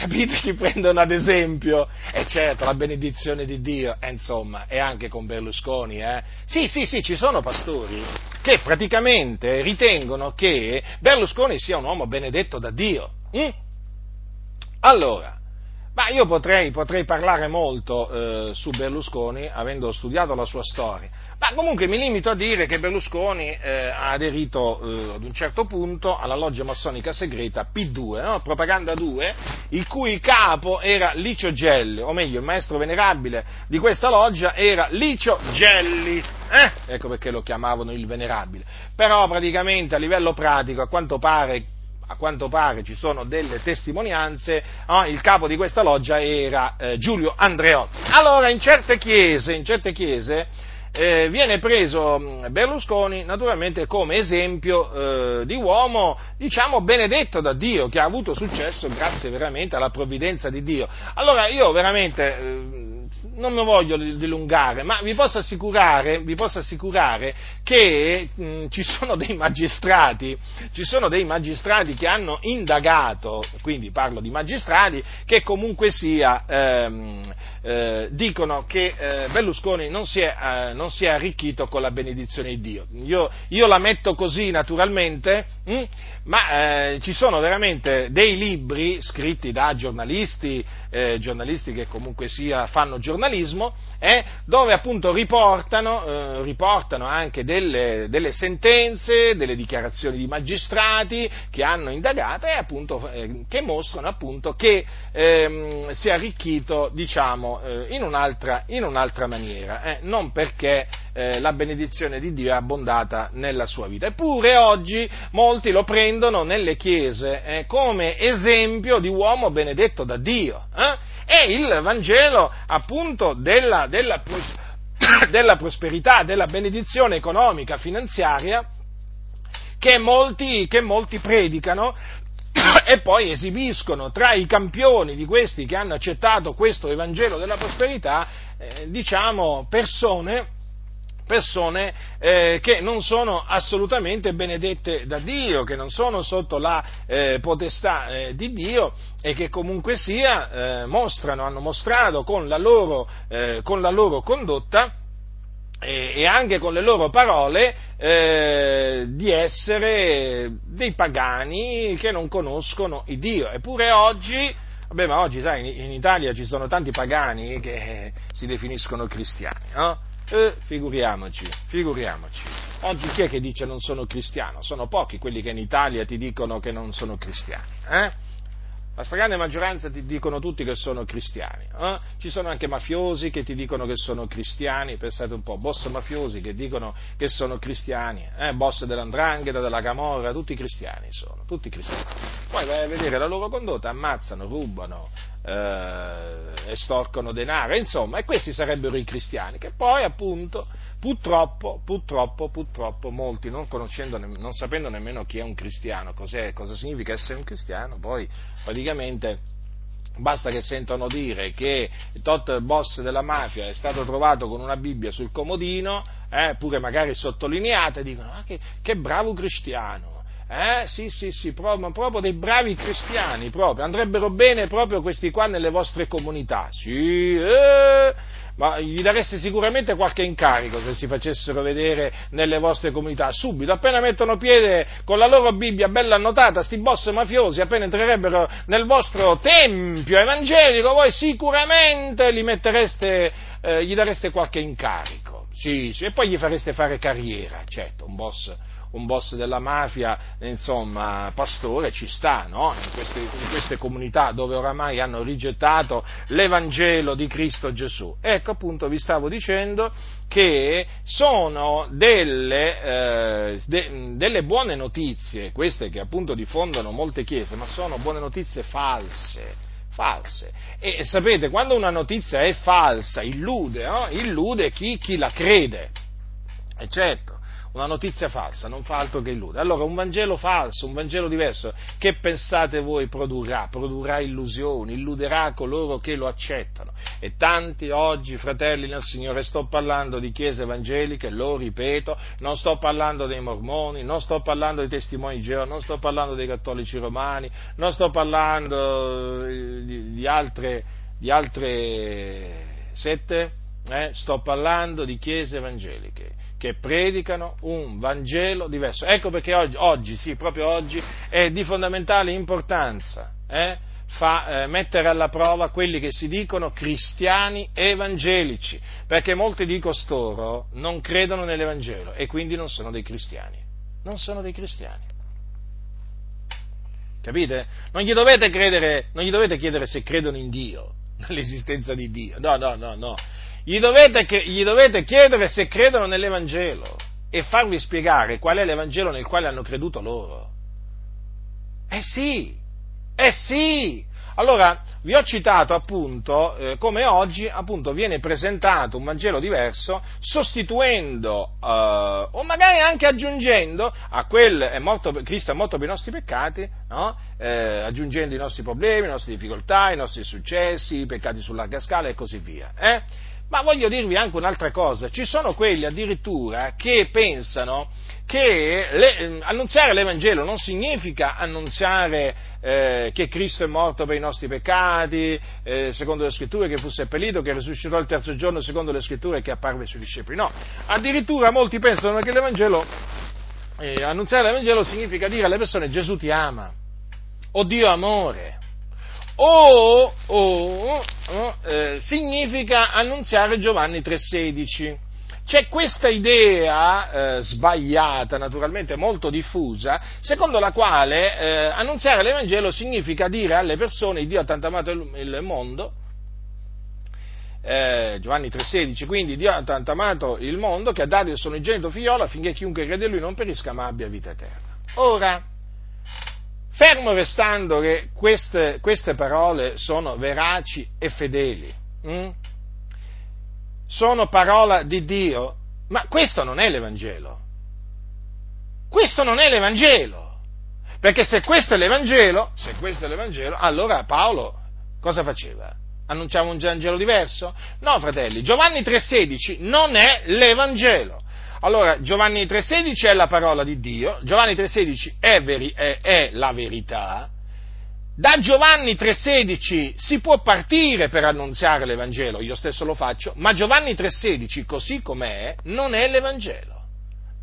Capite chi prendono ad esempio? E certo, la benedizione di Dio, eh, insomma, è anche con Berlusconi, eh? Sì, sì, sì, ci sono pastori che praticamente ritengono che Berlusconi sia un uomo benedetto da Dio. Mm? Allora, ma io potrei, potrei parlare molto eh, su Berlusconi, avendo studiato la sua storia, ma comunque mi limito a dire che Berlusconi eh, ha aderito eh, ad un certo punto alla loggia massonica segreta P2, no? Propaganda 2, il cui capo era Licio Gelli, o meglio, il maestro venerabile di questa loggia era Licio Gelli, eh? ecco perché lo chiamavano il venerabile. Però praticamente a livello pratico, a quanto pare, a quanto pare ci sono delle testimonianze, no? il capo di questa loggia era eh, Giulio Andreotti. Allora, in certe chiese, in certe chiese eh, viene preso Berlusconi naturalmente come esempio eh, di uomo, diciamo, benedetto da Dio, che ha avuto successo grazie veramente alla provvidenza di Dio. Allora io veramente eh, non mi voglio dilungare, ma vi posso assicurare, vi posso assicurare che mh, mm, ci, sono ci sono dei magistrati, che hanno indagato, quindi parlo di magistrati, che comunque sia ehm, eh, dicono che eh, Berlusconi non si, è, eh, non si, è, arricchito con la benedizione di Dio. Io, io la metto così naturalmente, mh, hm? Ma eh, ci sono veramente dei libri scritti da giornalisti, eh, giornalisti che comunque sia, fanno giornalismo, eh, dove appunto riportano, eh, riportano anche delle, delle, sentenze, delle dichiarazioni di magistrati che hanno indagato e appunto eh, che mostrano appunto che ehm, si è arricchito diciamo eh, in un'altra, in, un'altra, maniera, non perché la benedizione di Dio è abbondata nella sua vita. Eppure oggi molti lo prendono nelle chiese eh, come esempio di uomo benedetto da Dio. Eh? E il Vangelo appunto della, della, *coughs* della prosperità, della benedizione economica, finanziaria, che molti, che molti predicano *coughs* e poi esibiscono tra i campioni di questi che hanno accettato questo Evangelo della prosperità, eh, diciamo, persone persone eh, che non sono assolutamente benedette da Dio, che non sono sotto la eh, potestà eh, di Dio e che comunque sia eh, mostrano, hanno mostrato con la loro, eh, con la loro condotta e anche con le loro parole eh, di essere dei pagani che non conoscono il Dio. Eppure oggi, vabbè, ma oggi sai, in Italia ci sono tanti pagani che si definiscono cristiani, no? Eh, figuriamoci, figuriamoci. Oggi chi è che dice non sono cristiano? Sono pochi quelli che in Italia ti dicono che non sono cristiani. Eh? La stragrande maggioranza ti dicono tutti che sono cristiani. Eh? Ci sono anche mafiosi che ti dicono che sono cristiani, pensate un po', boss mafiosi che dicono che sono cristiani, eh? boss dell'andrangheta, della camorra, tutti cristiani sono, tutti cristiani. Poi vai a vedere la loro condotta, ammazzano, rubano, eh, estorcono denaro, insomma, e questi sarebbero i cristiani, che poi appunto, purtroppo, purtroppo, purtroppo, molti non, non sapendo nemmeno chi è un cristiano, cosa significa essere un cristiano, poi praticamente basta che sentono dire che il tot boss della mafia è stato trovato con una Bibbia sul comodino, eh, pure magari sottolineata, e dicono, ah, che, che bravo cristiano, eh? Sì, sì, sì, proprio, proprio, dei bravi cristiani, proprio. Andrebbero bene proprio questi qua nelle vostre comunità. Sì, eh, ma gli dareste sicuramente qualche incarico se si facessero vedere nelle vostre comunità. Subito, appena mettono piede con la loro Bibbia bella annotata, sti boss mafiosi, appena entrerebbero nel vostro tempio evangelico, voi sicuramente gli mettereste, eh, gli dareste qualche incarico. sì, sì, e poi gli fareste fare carriera, certo, un boss, un boss della mafia, insomma, pastore ci sta, no? In queste, in queste, comunità dove oramai hanno rigettato l'Evangelo di Cristo Gesù. Ecco appunto vi stavo dicendo che sono delle, eh, de, delle buone notizie, queste che appunto diffondono molte chiese, ma sono buone notizie false false. E sapete, quando una notizia è falsa, illude, no? illude chi, chi la crede. E certo, una notizia falsa non fa altro che illudere. Allora un Vangelo falso, un Vangelo diverso, che pensate voi produrrà? Produrrà illusioni, illuderà coloro che lo accettano. E tanti oggi, fratelli nel Signore, sto parlando di chiese evangeliche, lo ripeto, non sto parlando dei mormoni, non sto parlando dei testimoni di Geova, non sto parlando dei cattolici romani, non sto parlando eh, di, di altre, di altre sette, eh? sto parlando di chiese evangeliche che predicano un Vangelo diverso. Ecco perché oggi, oggi sì, proprio oggi, è di fondamentale importanza eh, fa, eh, mettere alla prova quelli che si dicono cristiani evangelici, perché molti di costoro non credono nell'Evangelo e quindi non sono dei cristiani. Non sono dei cristiani. Capite? Non gli dovete credere, non gli dovete chiedere se credono in Dio, *laughs* nell'esistenza di Dio. No, no, no, no gli dovete, gli dovete chiedere se credono nell'Evangelo e farvi spiegare qual è l'Evangelo nel quale hanno creduto loro. Eh sì, eh sì. Allora, vi ho citato appunto eh, come oggi appunto viene presentato un Vangelo diverso, sostituendo eh, o magari anche aggiungendo a quel è morto, Cristo è morto per i nostri peccati, no? eh, aggiungendo i nostri problemi, le nostre difficoltà, i nostri successi, i peccati su larga scala e così via. Ma voglio dirvi anche un'altra cosa, ci sono quelli addirittura che pensano che le, ehm, annunziare l'Evangelo non significa annunziare eh, che Cristo è morto per i nostri peccati, eh, secondo le scritture, che fu seppellito, che risuscitò il terzo giorno, secondo le scritture, che apparve sui discepoli. No, addirittura molti pensano che l'Evangelo, eh, annunziare l'Evangelo significa dire alle persone Gesù ti ama, o Dio amore, o, o eh, significa annunziare Giovanni 3,16. C'è questa idea eh, sbagliata, naturalmente molto diffusa, secondo la quale eh, annunziare l'Evangelo significa dire alle persone Dio ha tanto amato il, mondo, eh, Giovanni 3,16, quindi Dio ha tanto amato il mondo che ha dato il suo unigenito figliolo affinché chiunque crede in lui non perisca ma abbia vita eterna. Ora, Fermo restando che queste, queste parole sono veraci e fedeli, hm? sono parola di Dio, ma questo non è l'Evangelo. Questo non è l'Evangelo. Perché se questo è l'Evangelo, se questo è l'Evangelo, allora Paolo cosa faceva? Annunciava un Vangelo diverso? No, fratelli, Giovanni 3,16 non è l'Evangelo. Allora, Giovanni 3,16 è la parola di Dio, Giovanni 3,16 è, veri, è, è la verità, da Giovanni 3,16 si può partire per annunziare l'Evangelo, io stesso lo faccio, ma Giovanni 3,16 così com'è non è l'Evangelo.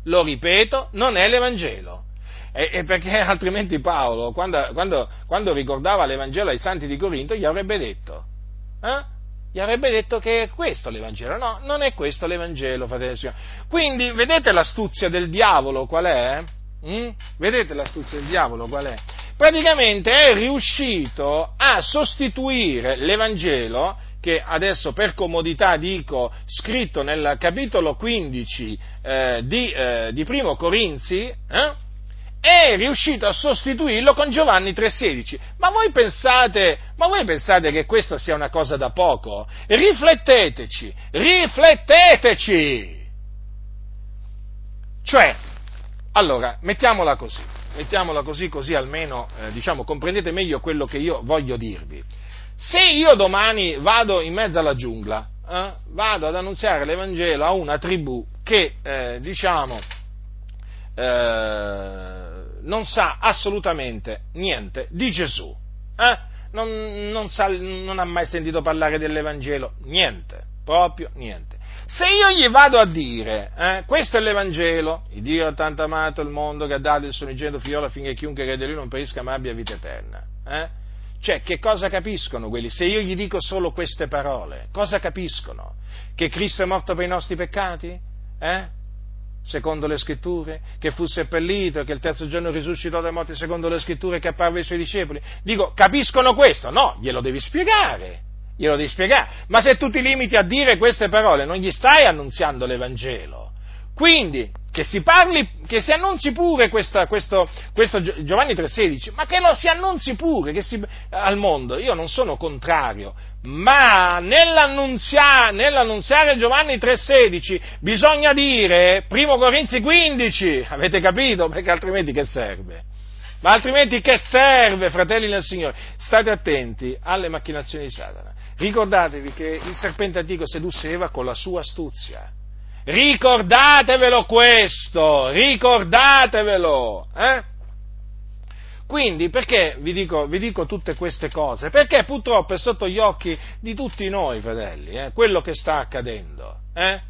Lo ripeto, non è l'Evangelo. E, e perché *laughs* altrimenti Paolo, quando, quando, quando, ricordava l'Evangelo ai santi di Corinto, gli avrebbe detto, eh? Gli avrebbe detto che è questo l'Evangelo. No, non è questo l'Evangelo, fratelli e signori. Quindi, vedete l'astuzia del diavolo qual è? Mm? Vedete l'astuzia del diavolo qual è? Praticamente è riuscito a sostituire l'Evangelo, che adesso per comodità dico scritto nel capitolo 15 eh, di, eh, di Primo Corinzi, eh? è riuscito a sostituirlo con Giovanni 3,16. Ma voi pensate, ma voi pensate che questa sia una cosa da poco? Rifletteteci, rifletteteci! Cioè, allora, mettiamola così, mettiamola così, così almeno, eh, diciamo, comprendete meglio quello che io voglio dirvi. Se io domani vado in mezzo alla giungla, eh, vado ad annunziare l'Evangelo a una tribù che, eh, diciamo, eh, non sa assolutamente niente di Gesù, eh? Non, non, sa, non ha mai sentito parlare dell'Evangelo, niente, proprio niente. Se io gli vado a dire, eh, questo è l'Evangelo, il Dio ha tanto amato il mondo che ha dato il suo unigenito figlio affinché chiunque crede in lui non perisca ma abbia vita eterna, eh? Cioè, che cosa capiscono quelli? Se io gli dico solo queste parole, cosa capiscono? Che Cristo è morto per i nostri peccati? Eh? Secondo le scritture, che fu seppellito, che il terzo giorno risuscitò dai morti secondo le scritture, che apparve ai suoi discepoli. Dico, capiscono questo? No, glielo devi spiegare, glielo devi spiegare. Ma se tu ti limiti a dire queste parole, non gli stai annunziando l'Evangelo. Quindi, che si parli, che si annunzi pure questa, questo, questo, Giovanni 3,16, ma che lo si annunzi pure si, al mondo. Io non sono contrario, ma nell'annunziare, nell'annunziare Giovanni 3,16 bisogna dire 1 Corinzi 15, avete capito? Perché altrimenti che serve? Ma altrimenti che serve, fratelli nel Signore? State attenti alle macchinazioni di Satana. Ricordatevi che il serpente antico sedusse Eva con la sua astuzia Ricordatevelo questo, ricordatevelo. Eh? Quindi perché vi dico, vi dico, tutte queste cose? Perché purtroppo è sotto gli occhi di tutti noi, fratelli, eh, quello che sta accadendo. Eh?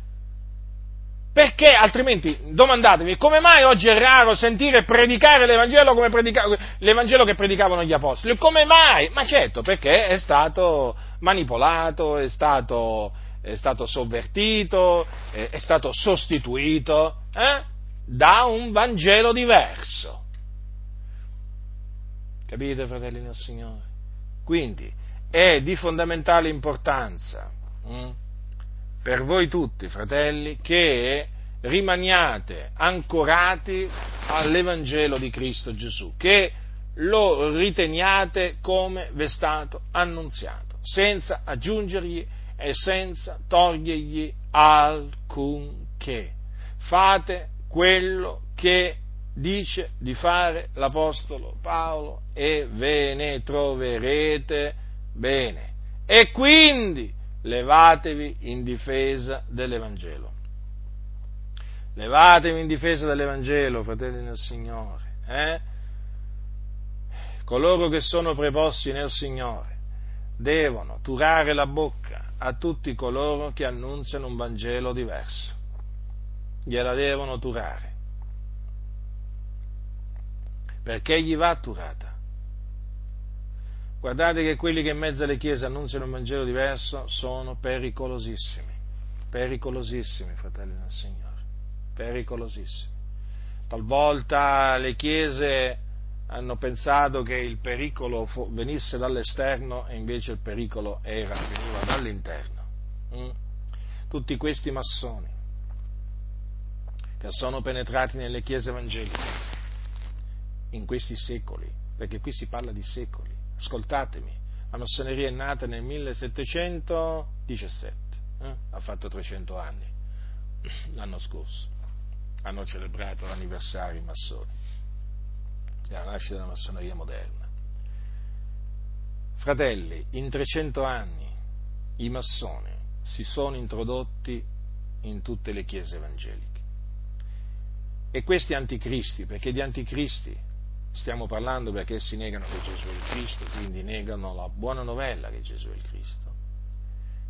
Perché altrimenti domandatevi come mai oggi è raro sentire predicare l'Evangelo, predica, l'Evangelo che predicavano gli Apostoli? Come mai? Ma certo, perché è stato manipolato, è stato è stato sovvertito, è stato sostituito eh, da un Vangelo diverso. Capite, fratelli del Signore? Quindi è di fondamentale importanza hm, per voi tutti, fratelli, che rimaniate ancorati all'Evangelo di Cristo Gesù, che lo riteniate come vi è stato annunziato, senza aggiungergli e senza togliergli alcunché. Fate quello che dice di fare l'Apostolo Paolo e ve ne troverete bene. E quindi levatevi in difesa dell'Evangelo. Levatevi in difesa dell'Evangelo, fratelli nel Signore. Eh? Coloro che sono preposti nel Signore devono turare la bocca a tutti coloro che annunziano un Vangelo diverso. Gliela devono turare. Perché gli va turata? Guardate che quelli che in mezzo alle chiese annunziano un Vangelo diverso sono pericolosissimi, pericolosissimi, fratelli del Signore, pericolosissimi. Talvolta le chiese hanno pensato che il pericolo venisse dall'esterno e invece il pericolo era, veniva dall'interno. Mm? Tutti questi massoni che sono penetrati nelle chiese evangeliche in questi secoli, perché qui si parla di secoli, ascoltatemi, la massoneria è nata nel 1717, eh? ha fatto 300 anni l'anno scorso, hanno celebrato l'anniversario i massoni della nascita della massoneria moderna. Fratelli, in 300 anni i massoni si sono introdotti in tutte le chiese evangeliche. E questi anticristi, perché di anticristi stiamo parlando perché essi negano che Gesù è il Cristo, quindi negano la buona novella che Gesù è il Cristo,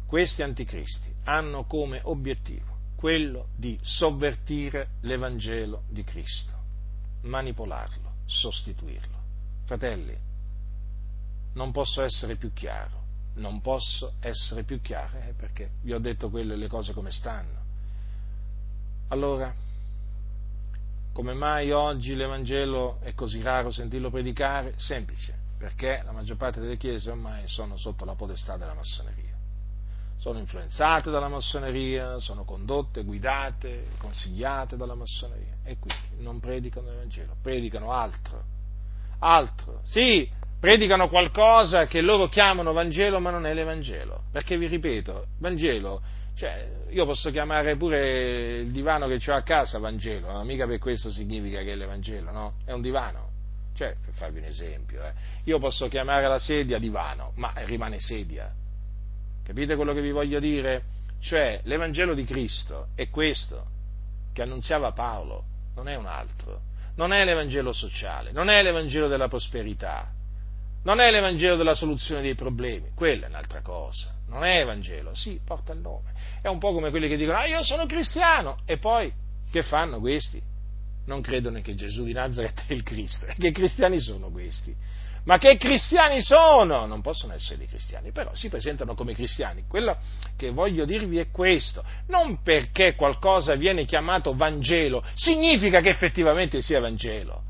questi anticristi hanno come obiettivo quello di sovvertire l'Evangelo di Cristo, manipolarlo sostituirlo. Fratelli, non posso essere più chiaro, non posso essere più chiaro eh, perché vi ho detto quelle le cose come stanno. Allora, come mai oggi l'Evangelo è così raro sentirlo predicare? Semplice, perché la maggior parte delle chiese ormai sono sotto la potestà della massoneria. Sono influenzate dalla massoneria, sono condotte, guidate, consigliate dalla massoneria e quindi non predicano l'Evangelo, predicano altro. Altro. Sì, predicano qualcosa che loro chiamano Vangelo ma non è l'Evangelo. Perché vi ripeto, Vangelo cioè, io posso chiamare pure il divano che ho a casa Vangelo, ma mica per questo significa che è l'Evangelo, no? È un divano. Cioè, per farvi un esempio, eh, io posso chiamare la sedia divano, ma rimane sedia. Capite quello che vi voglio dire? Cioè, l'Evangelo di Cristo è questo che annunziava Paolo, non è un altro. Non è l'Evangelo sociale, non è l'Evangelo della prosperità, non è l'Evangelo della soluzione dei problemi, quella è un'altra cosa. Non è Evangelo, sì, porta il nome. È un po' come quelli che dicono, ah, io sono cristiano, e poi che fanno questi? non credono che Gesù di Nazareth è il Cristo. E che cristiani sono questi? Ma che cristiani sono? Non possono essere dei cristiani, però si presentano come cristiani. Quello che voglio dirvi è questo. Non perché qualcosa viene chiamato Vangelo, significa che effettivamente sia Vangelo.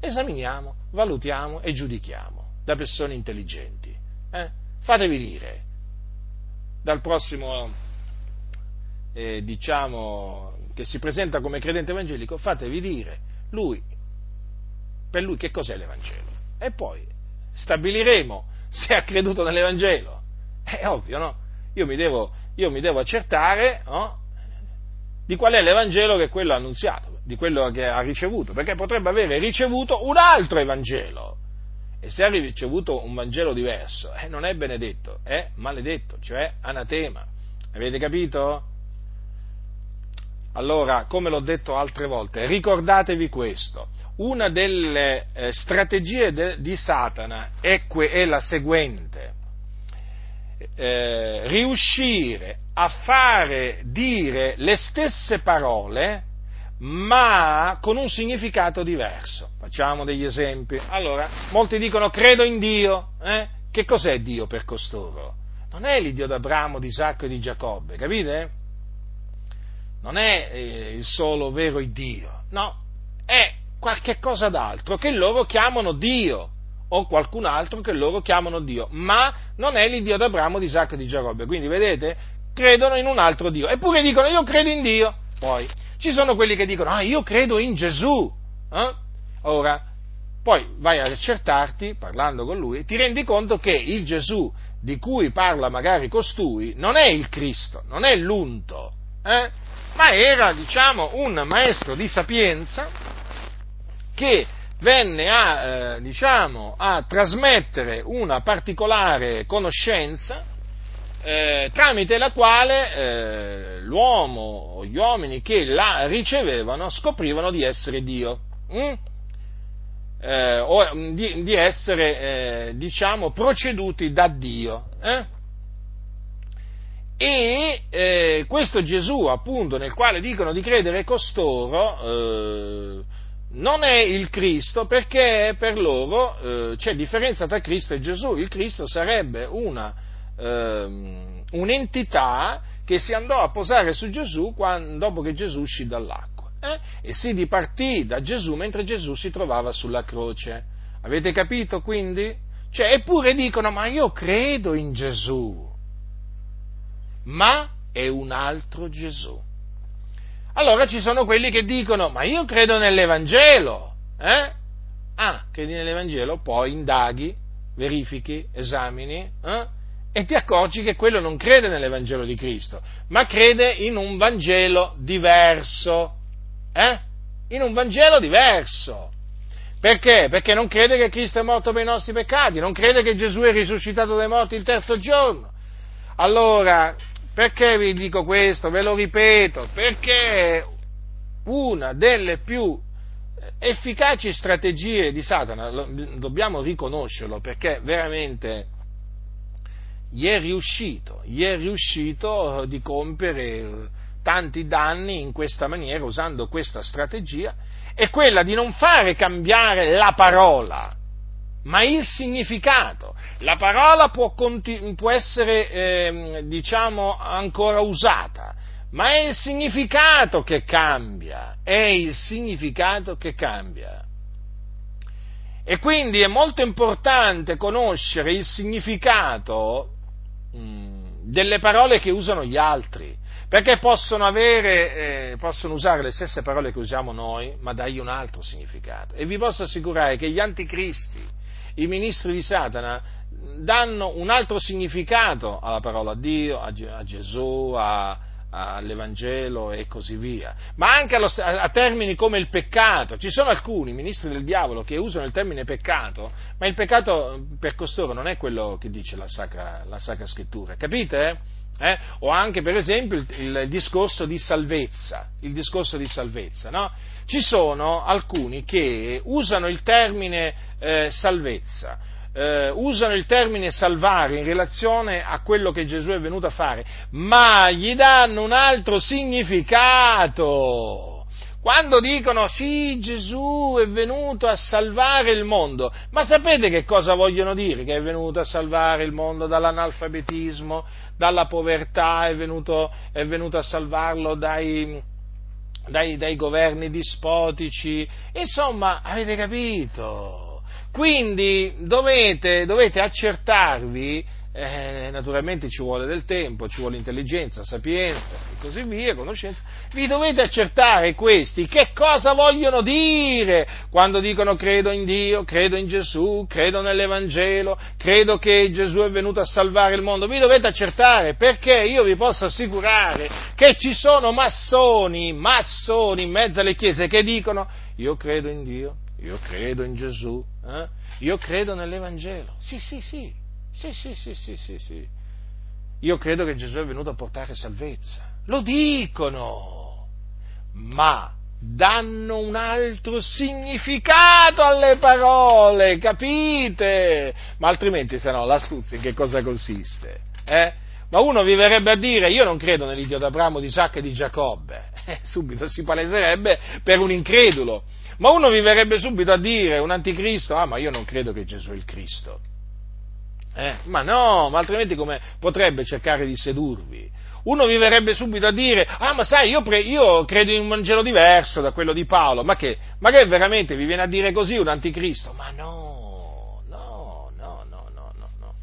Esaminiamo, valutiamo e giudichiamo da persone intelligenti. Eh? Fatevi dire dal prossimo, eh, diciamo, che si presenta come credente evangelico, fatevi dire lui, per lui che cos'è l'Evangelo e poi stabiliremo se ha creduto nell'Evangelo. È ovvio, no? Io mi devo, io mi devo accertare no? di qual è l'Evangelo che quello ha annunziato, di quello che ha ricevuto, perché potrebbe avere ricevuto un altro Evangelo. E se ha ricevuto un Vangelo diverso, eh, non è benedetto, è maledetto, cioè anatema. Avete capito? Allora, come l'ho detto altre volte, ricordatevi questo una delle eh, strategie de, di Satana è, que, è, la seguente, eh, riuscire a fare dire le stesse parole ma con un significato diverso. Facciamo degli esempi. Allora, molti dicono credo in Dio. Eh? Che cos'è Dio per costoro? Non è l'Iddio d'Abramo, di Isacco e di Giacobbe, capite? Non è eh, il solo vero Dio, no, è qualche cosa d'altro che loro chiamano Dio o qualcun altro che loro chiamano Dio, ma non è l'Iddio d'Abramo, di Isacco e di Giacobbe. Quindi vedete, credono in un altro Dio, eppure dicono io credo in Dio. Poi ci sono quelli che dicono ah io credo in Gesù. Eh? Ora, poi vai ad accertarti, parlando con lui, ti rendi conto che il Gesù di cui parla magari costui non è il Cristo, non è l'unto, eh? ma era, diciamo, un maestro di sapienza che venne a, eh, diciamo, a trasmettere una particolare conoscenza eh, tramite la quale eh, l'uomo o gli uomini che la ricevevano scoprivano di essere Dio. Mm? Eh, o di, di essere, eh, diciamo, proceduti da Dio. Eh? E eh, questo Gesù, appunto, nel quale dicono di credere costoro, non è il Cristo perché per loro eh, c'è differenza tra Cristo e Gesù. Il Cristo sarebbe una, eh, un'entità che si andò a posare su Gesù quando, dopo che Gesù uscì dall'acqua eh? e si dipartì da Gesù mentre Gesù si trovava sulla croce. Avete capito quindi? Cioè, eppure dicono, ma io credo in Gesù, ma è un altro Gesù. Allora ci sono quelli che dicono, ma io credo nell'Evangelo, eh? Ah, credi nell'Evangelo, poi indaghi, verifichi, esamini, eh? e ti accorgi che quello non crede nell'Evangelo di Cristo, ma crede in un Vangelo diverso, eh? In un Vangelo diverso. Perché? Perché non crede che Cristo è morto per i nostri peccati, non crede che Gesù è risuscitato dai morti il terzo giorno. Allora, perché vi dico questo? Ve lo ripeto, perché una delle più efficaci strategie di Satana, dobbiamo riconoscerlo, perché veramente gli è riuscito, gli è riuscito di compiere tanti danni in questa maniera, usando questa strategia, è quella di non fare cambiare la parola, ma il significato. La parola può, continu- può essere, eh, diciamo, ancora usata, ma è il significato che cambia, è il significato che cambia. E quindi è molto importante conoscere il significato mm, delle parole che usano gli altri, perché possono, avere, eh, possono usare le stesse parole che usiamo noi, ma dargli un altro significato. E vi posso assicurare che gli anticristi, i ministri di Satana danno un altro significato alla parola Dio, a, a Gesù, a, all'Evangelo e così via, ma anche allo, a, termini come il peccato. Ci sono alcuni ministri del diavolo che usano il termine peccato, ma il peccato per costoro non è quello che dice la Sacra, la sacra Scrittura, capite? Eh? O anche per esempio il, il, discorso di salvezza, il discorso di salvezza, no? Ci sono alcuni che usano il termine eh, salvezza, eh, usano il termine salvare in relazione a quello che Gesù è venuto a fare, ma gli danno un altro significato. quando dicono sì, Gesù è venuto a salvare il mondo, ma sapete che cosa vogliono dire? Che è venuto a salvare il mondo dall'analfabetismo, dalla povertà, è venuto, è venuto a salvarlo dai, dai, dai governi dispotici, insomma, avete capito? Quindi dovete, dovete accertarvi eh, naturalmente ci vuole del tempo, ci vuole intelligenza, sapienza e così via, conoscenza, vi dovete accertare questi che cosa vogliono dire quando dicono credo in Dio, credo in Gesù, credo nell'Evangelo, credo che Gesù è venuto a salvare il mondo, vi dovete accertare perché io vi posso assicurare che ci sono massoni, massoni in mezzo alle chiese che dicono io credo in Dio, io credo in Gesù, eh? io credo nell'Evangelo, sì sì sì, sì, sì, sì, sì, sì, sì. Io credo che Gesù è venuto a portare salvezza. Lo dicono, ma danno un altro significato alle parole, capite? Ma altrimenti, se no, l'astuzia in che cosa consiste? Eh? Ma uno vi verrebbe a dire, io non credo nell'Iddio d'Abramo, di Isacco e di Giacobbe, *laughs* eh, subito si paleserebbe per un incredulo. Ma uno vi verrebbe subito a dire, un anticristo, ah ma io non credo che Gesù è il Cristo. Eh? Ma no, ma altrimenti come potrebbe cercare di sedurvi? Uno vi verrebbe subito a dire, ah ma sai, io, pre- io credo in un Vangelo diverso da quello di Paolo, ma che, ma che veramente vi viene a dire così un anticristo? Ma no, no, no, no, no, no. no.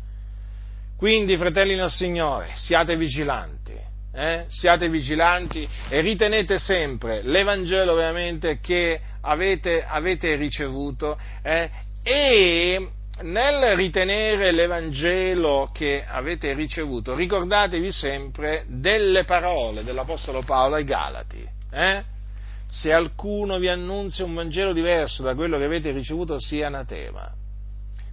Quindi, fratelli del Signore, siate vigilanti, eh? siate vigilanti e ritenete sempre l'Evangelo veramente che avete, avete ricevuto eh? e nel ritenere l'Evangelo che avete ricevuto, ricordatevi sempre delle parole dell'Apostolo Paolo ai Galati. Eh? Se alcuno vi annunzia un Vangelo diverso da quello che avete ricevuto, sia anatema.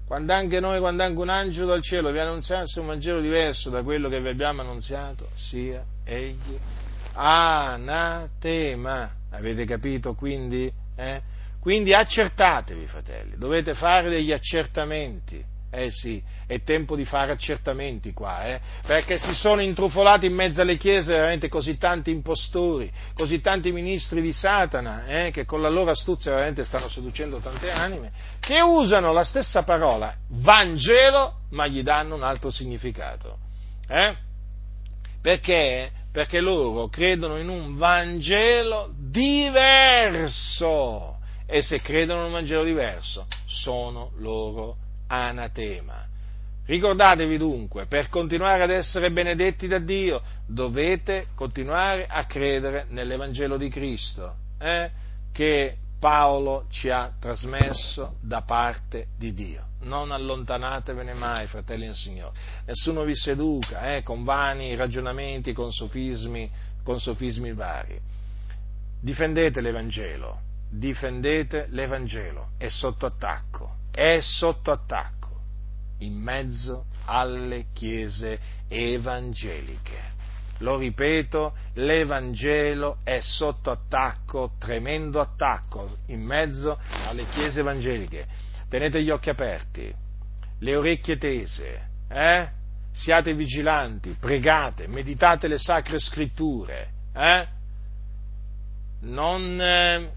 Quando anche noi, quando anche un angelo dal cielo vi annunziasse un Vangelo diverso da quello che vi abbiamo annunziato, sia egli anatema. Avete capito quindi? Eh? Quindi accertatevi, fratelli, dovete fare degli accertamenti. Eh sì, è tempo di fare accertamenti qua, eh? perché si sono intrufolati in mezzo alle chiese veramente così tanti impostori, così tanti ministri di Satana, eh? che con la loro astuzia veramente stanno seducendo tante anime, che usano la stessa parola Vangelo, ma gli danno un altro significato. Eh? Perché? Perché loro credono in un Vangelo diverso e se credono in un Vangelo diverso sono loro anatema. Ricordatevi dunque, per continuare ad essere benedetti da Dio, dovete continuare a credere nell'Evangelo di Cristo, eh, che Paolo ci ha trasmesso da parte di Dio. Non allontanatevene mai, fratelli del Signore. Nessuno vi seduca eh, con vani ragionamenti, con sofismi, con sofismi vari. Difendete l'Evangelo, difendete l'Evangelo, è sotto attacco, è sotto attacco in mezzo alle chiese evangeliche. Lo ripeto, l'Evangelo è sotto attacco, tremendo attacco, in mezzo alle chiese evangeliche. Tenete gli occhi aperti, le orecchie tese, eh? siate vigilanti, pregate, meditate le sacre scritture, eh? non, eh,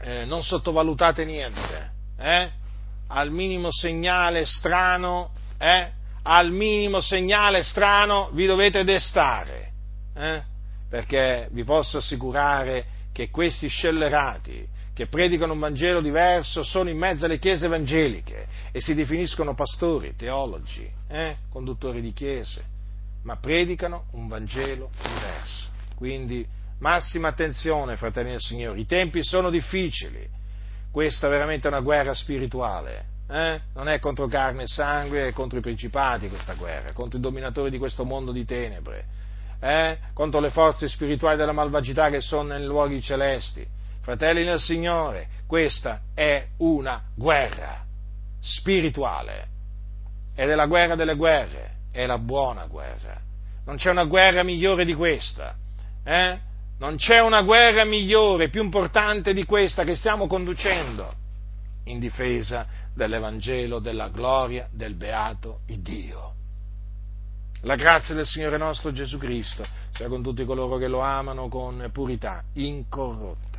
eh, non sottovalutate niente, eh? al minimo segnale strano, eh? al minimo segnale strano vi dovete destare, eh? perché vi posso assicurare che questi scellerati che predicano un Vangelo diverso sono in mezzo alle chiese evangeliche e si definiscono pastori, teologi, eh? conduttori di chiese, ma predicano un Vangelo diverso. Quindi Massima attenzione, fratelli del Signore, i tempi sono difficili, questa è veramente una guerra spirituale, eh? non è contro carne e sangue, è contro i principati questa guerra, contro i dominatori di questo mondo di tenebre, eh? contro le forze spirituali della malvagità che sono nei luoghi celesti. Fratelli del Signore, questa è una guerra spirituale ed è la guerra delle guerre, è la buona guerra. Non c'è una guerra migliore di questa. Eh? Non c'è una guerra migliore, più importante di questa che stiamo conducendo in difesa dell'Evangelo, della gloria del beato Dio. La grazia del Signore nostro Gesù Cristo sia con tutti coloro che lo amano con purità incorrotta.